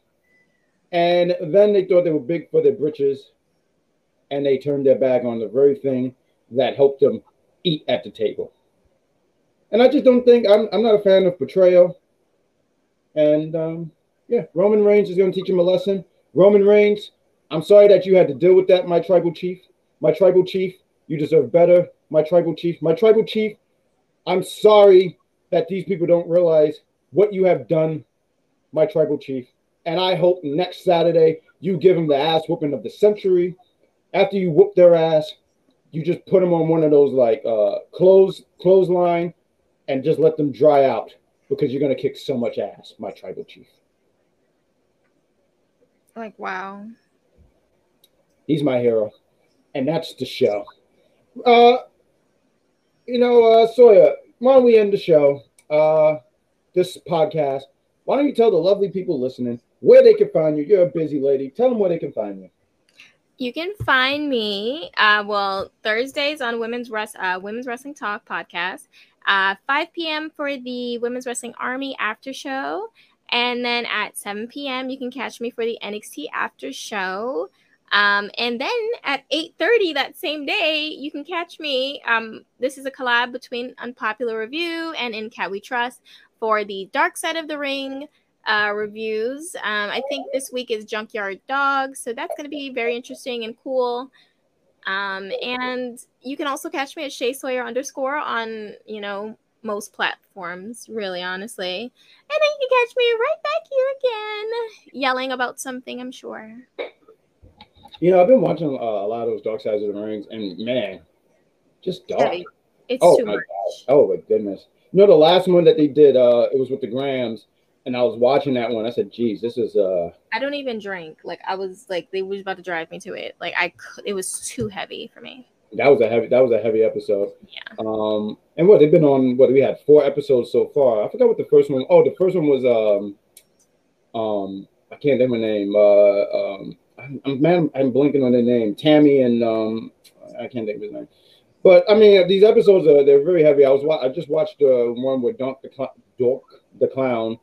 And then they thought they were big for their britches. And they turned their back on the very thing that helped them eat at the table. And I just don't think, I'm, I'm not a fan of betrayal. And um, yeah, Roman Reigns is going to teach him a lesson. Roman Reigns, I'm sorry that you had to deal with that, my tribal chief. My tribal chief, you deserve better. My tribal chief, my tribal chief, I'm sorry that these people don't realize what you have done, my tribal chief. And I hope next Saturday you give them the ass whooping of the century. After you whoop their ass, you just put them on one of those like uh clothes clothesline and just let them dry out because you're gonna kick so much ass, my tribal chief. Like, wow. He's my hero. And that's the show. Uh you know, uh Sawyer, why don't we end the show? Uh this podcast. Why don't you tell the lovely people listening where they can find you? You're a busy lady. Tell them where they can find you. You can find me, uh, well, Thursdays on Women's Rest, uh, Women's Wrestling Talk podcast, uh, 5 p.m. for the Women's Wrestling Army after show, and then at 7 p.m. you can catch me for the NXT after show. Um, and then at 8:30 that same day, you can catch me. Um, this is a collab between Unpopular Review and In Cat We Trust for the Dark Side of the Ring uh, reviews. Um, I think this week is Junkyard Dog, so that's going to be very interesting and cool. Um, and you can also catch me at Shay Sawyer underscore on you know most platforms, really honestly. And then you can catch me right back here again, yelling about something. I'm sure. You know, I've been watching uh, a lot of those Dark Sides of the Rings, and man, just dark. Heavy. It's Oh too my much. Oh my goodness! You know, the last one that they did, uh, it was with the Grams, and I was watching that one. I said, "Geez, this is uh." I don't even drink. Like I was like they was about to drive me to it. Like I it was too heavy for me. That was a heavy. That was a heavy episode. Yeah. Um, and what they've been on? What we had four episodes so far. I forgot what the first one. Oh, the first one was um, um, I can't think of her name. Uh, um, I'm, man, I'm blinking on their name. Tammy and um, I can't think of his name. But I mean, these episodes are they're very heavy. I was I just watched uh, one with Doink the Cl- Doink the Clown,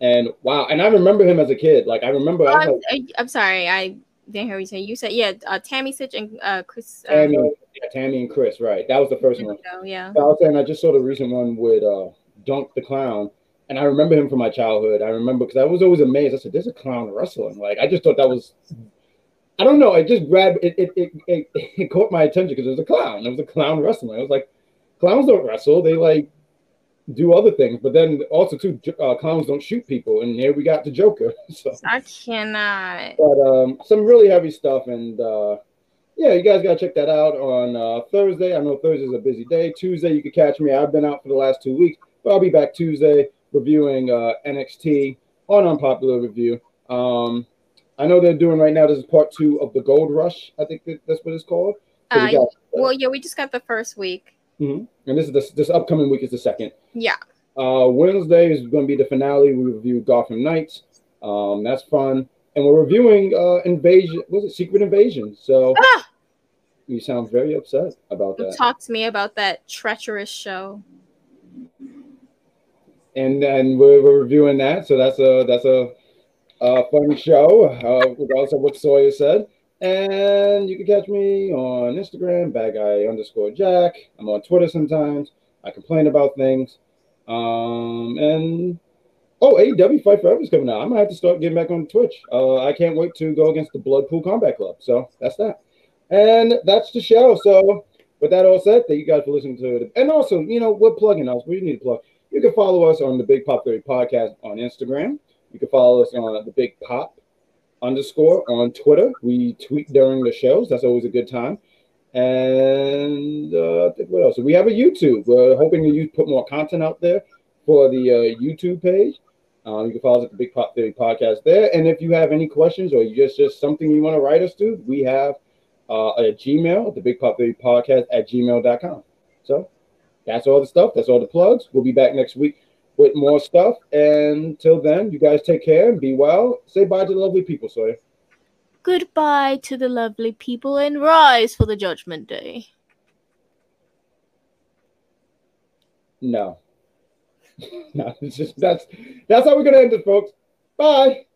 and wow, and I remember him as a kid. Like I remember. I was I'm, like, I- I'm sorry, I didn't hear what you say. You said yeah, uh, Tammy Sytch and uh, Chris. Uh, Tammy, Tammy and Chris, right? That was the first one. Yeah. I was saying I just saw the recent one with uh, Doink the Clown, and I remember him from my childhood. I remember because I was always amazed. I said, "There's a clown wrestling." Like I just thought that was, I don't know. It just grabbed it. It it, it, [LAUGHS] it caught my attention because it was a clown. It was a clown wrestling. I was like, clowns don't wrestle. They like do other things. But then also too, uh, clowns don't shoot people. And here we got the Joker. [LAUGHS] So I cannot. but um, some really heavy stuff, and uh, yeah, you guys gotta check that out on uh, Thursday. I know Thursday's a busy day. Tuesday, you can catch me. I've been out for the last two weeks, but I'll be back Tuesday reviewing uh, NXT on Unpopular Review. Um, I know they're doing right now. This is part two of the Gold Rush. I think that, that's what it's called. So Uh, got- Well, yeah, we just got the first week. Mhm. and this is this, this upcoming week is the second. Yeah. Uh, Wednesday is going to be the finale. We review Gotham Knights. Um, that's fun. And we're reviewing uh, Invasion. Was it Secret Invasion? So Ah! you sound very upset about Don't that. Talk to me about that treacherous show. And then we're, we're reviewing that. So that's a that's a, a fun show. Uh, regardless of what Sawyer said. And you can catch me on Instagram, bad guy underscore Jack. I'm on Twitter sometimes. I complain about things. Um, and oh, AEW Fight Forever is coming out. I'm gonna have to start getting back on Twitch. Uh, I can't wait to go against the Blackpool Combat Club. So that's that. And that's the show. So with that all said, thank you guys for listening to it. And also, you know, we're plugging us. We need to plug. You can follow us on the Big Pop Theory Podcast on Instagram. You can follow us on the Big Pop underscore on Twitter. We tweet during the shows. That's always a good time. And uh, what else? We have a YouTube. We're hoping to put more content out there for the uh, YouTube page. Um, you can follow us at the Big Pop Theory Podcast there. And if you have any questions or just just something you want to write us to, we have uh, a Gmail, the Big Pop Theory Podcast at gmail.com. So that's all the stuff. That's all the plugs. We'll be back next week with more stuff. And till then, you guys take care and be well. Say bye to the lovely people, Sawyer. Goodbye to the lovely people and rise for the judgment day. No. [LAUGHS] no, it's just that's that's how we're gonna end it, folks. Bye.